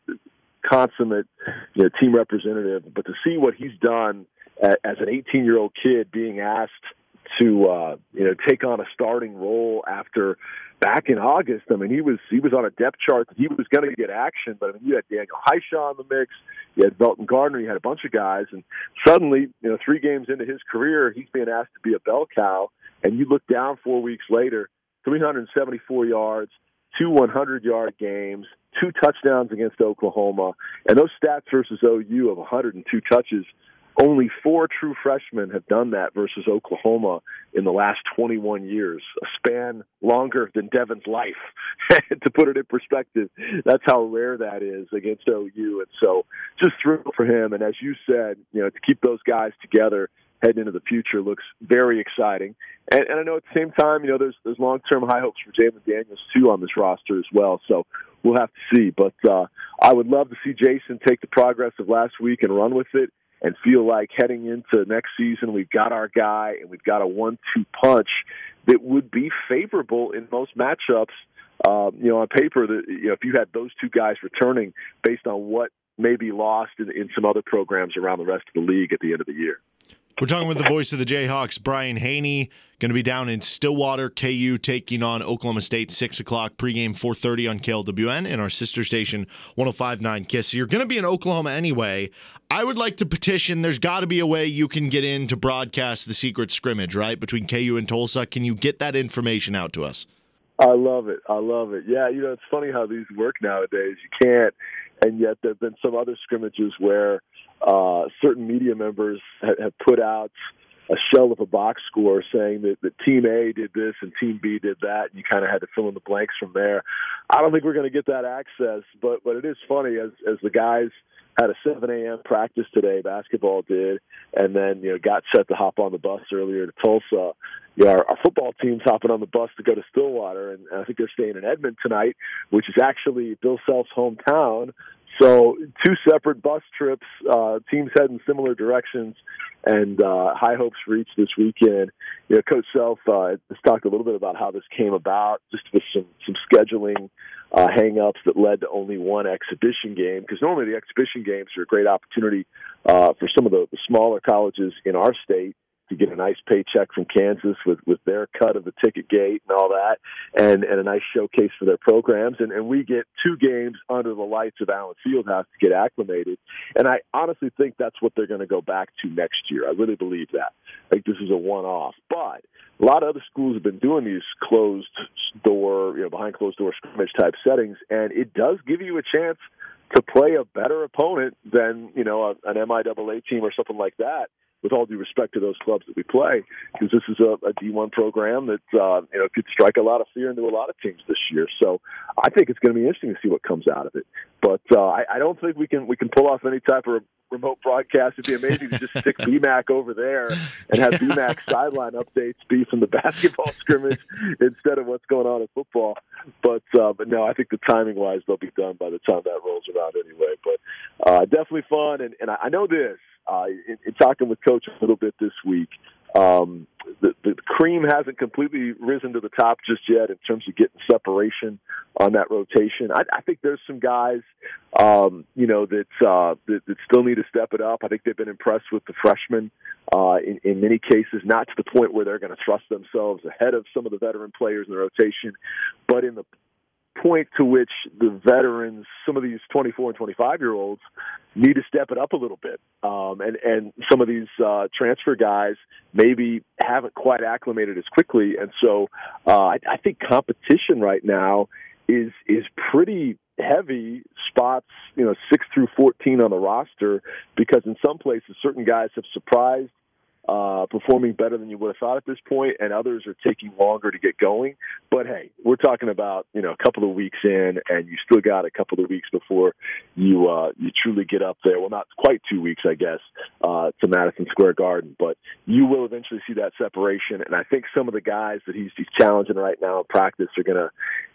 consummate you know, team representative. But to see what he's done as an 18 year old kid being asked to uh, you know take on a starting role after back in August. I mean, he was he was on a depth chart that he was going to get action, but I mean, you had Daniel Hishaw in the mix, you had Velton Gardner, you had a bunch of guys, and suddenly, you know, three games into his career, he's being asked to be a bell cow, and you look down four weeks later, 374 yards, two 100 yard games, two touchdowns against Oklahoma, and those stats versus OU of 102 touches only four true freshmen have done that versus Oklahoma in the last 21 years, a span longer than Devin's life. to put it in perspective, that's how rare that is against OU. And so just thrilled for him. And as you said, you know, to keep those guys together heading into the future looks very exciting. And, and I know at the same time, you know, there's there's long term high hopes for Jalon Daniels too on this roster as well. So we'll have to see. But uh, I would love to see Jason take the progress of last week and run with it and feel like heading into next season we've got our guy and we've got a one-two punch that would be favorable in most matchups. Um, you know, on paper, that you know, if you had those two guys returning based on what may be lost in, in some other programs around the rest of the league at the end of the year. We're talking with the voice of the Jayhawks, Brian Hanni, Going to be down in Stillwater, KU, taking on Oklahoma State, six o'clock pregame, four thirty on KLWN and our sister station, 105.9 Kiss. So you're going to be in Oklahoma anyway. I would like to petition. There's got to be a way you can get in to broadcast the secret scrimmage, right, between KU and Tulsa. Can you get that information out to us? I love it. I love it. Yeah, you know, it's funny how these work nowadays. You can't, and yet there have been some other scrimmages where uh, certain media members ha- have put out a shell of a box score saying that, that Team A did this and Team B did that, and you kind of had to fill in the blanks from there. I don't think we're going to get that access, but but it is funny as as the guys had a 7 a.m. practice today, basketball did, and then you know got set to hop on the bus earlier to Tulsa. Know, our, our football team's hopping on the bus to go to Stillwater, and I think they're staying in Edmond tonight, which is actually Bill Self's hometown. So two separate bus trips, uh, teams heading similar directions, and uh, high hopes reached this weekend. You know, Coach Self uh, has talked a little bit about how this came about, just with some some scheduling uh, hangups that led to only one exhibition game. Because normally the exhibition games are a great opportunity uh, for some of the, the smaller colleges in our state to get a nice paycheck from Kansas with with their cut of the ticket gate and all that, and and a nice showcase for their programs. And and we get two games under the lights of Allen Fieldhouse to get acclimated. And I honestly think that's what they're going to go back to next year. I really believe that. I think this is a one off, but. A lot of other schools have been doing these closed door, you know, behind closed door scrimmage type settings, and it does give you a chance to play a better opponent than you know a, an MIAA team or something like that with all due respect to those clubs that we play, because this is a a D1 program that uh, you know could strike a lot of fear into a lot of teams this year. So I think it's going to be interesting to see what comes out of it. But uh, I, I don't think we can we can pull off any type of remote broadcast. It'd be amazing to just stick BMAC over there and have BMAC sideline updates be from the basketball scrimmage instead of what's going on in football. But uh, but no, I think the timing wise they'll be done by the time that rolls around anyway. But uh, definitely fun, and, and I know this uh, in, in talking with Coach a little bit this week, um, the, the cream hasn't completely risen to the top just yet in terms of getting separation on that rotation. I, I think there's some guys, um, you know, that, uh, that that still need to step it up. I think they've been impressed with the freshmen uh, in, in many cases, not to the point where they're going to thrust themselves ahead of some of the veteran players in the rotation, but in the point to which the veterans, some of these 24 and 25 year olds, need to step it up a little bit. Um, and, and some of these uh, transfer guys maybe haven't quite acclimated as quickly. And so uh, I, I think competition right now is is pretty heavy spots, you know, six through 14 on the roster, because in some places certain guys have surprised uh, performing better than you would have thought at this point, and others are taking longer to get going. But hey, we're talking about you know a couple of weeks in, and you still got a couple of weeks before you uh, you truly get up there. Well, not quite two weeks, I guess, uh, to Madison Square Garden, but you will eventually see that separation. And I think some of the guys that he's, he's challenging right now in practice are going to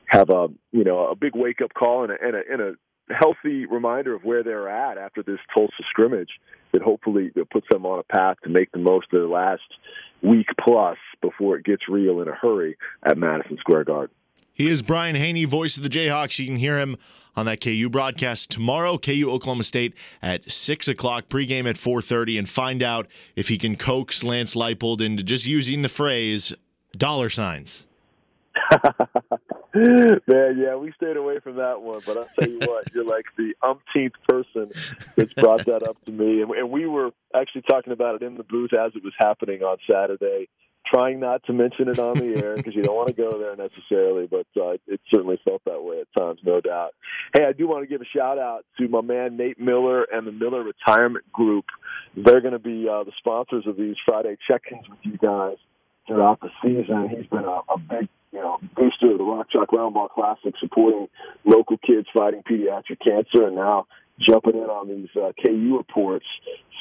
have a you know a big wake up call and a, and a, and a healthy reminder of where they're at after this Tulsa scrimmage that hopefully puts them on a path to make the most of the last week plus before it gets real in a hurry at Madison Square Garden. He is Brian Hanni, voice of the Jayhawks. You can hear him on that KU broadcast tomorrow. KU Oklahoma State at six o'clock, pregame at four thirty, and find out if he can coax Lance Leipold into just using the phrase dollar signs. Man, yeah, we stayed away from that one, but I'll tell you what, you're like the umpteenth person that's brought that up to me, and, and we were actually talking about it in the booth as it was happening on Saturday. Trying not to mention it on the air because you don't want to go there necessarily, but uh, it certainly felt that way at times, no doubt. Hey, I do want to give a shout out to my man Nate Miller and the Miller Retirement Group. They're going to be uh, the sponsors of these Friday check-ins with you guys throughout the season. He's been a, a big you know, booster of the Rock Chalk Roundball Classic, supporting local kids fighting pediatric cancer, and now jumping in on these uh, KU reports.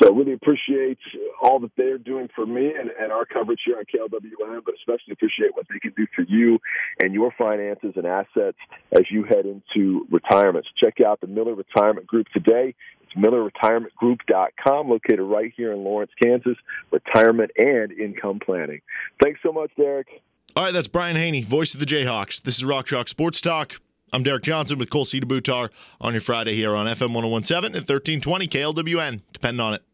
So really appreciate all that they're doing for me and, and our coverage here on KLWN, but especially appreciate what they can do for you and your finances and assets as you head into retirement. So check out the Miller Retirement Group today. It's MillerRetirementGroup.com, located right here in Lawrence, Kansas. Retirement and income planning. Thanks so much, Derek. All right, that's Brian Hanni, voice of the Jayhawks. This is Rock Chalk Sports Talk. I'm Derek Johnson with Cole C. DeButar on your Friday here on FM 1017 at 1320 KLWN. Depend on it.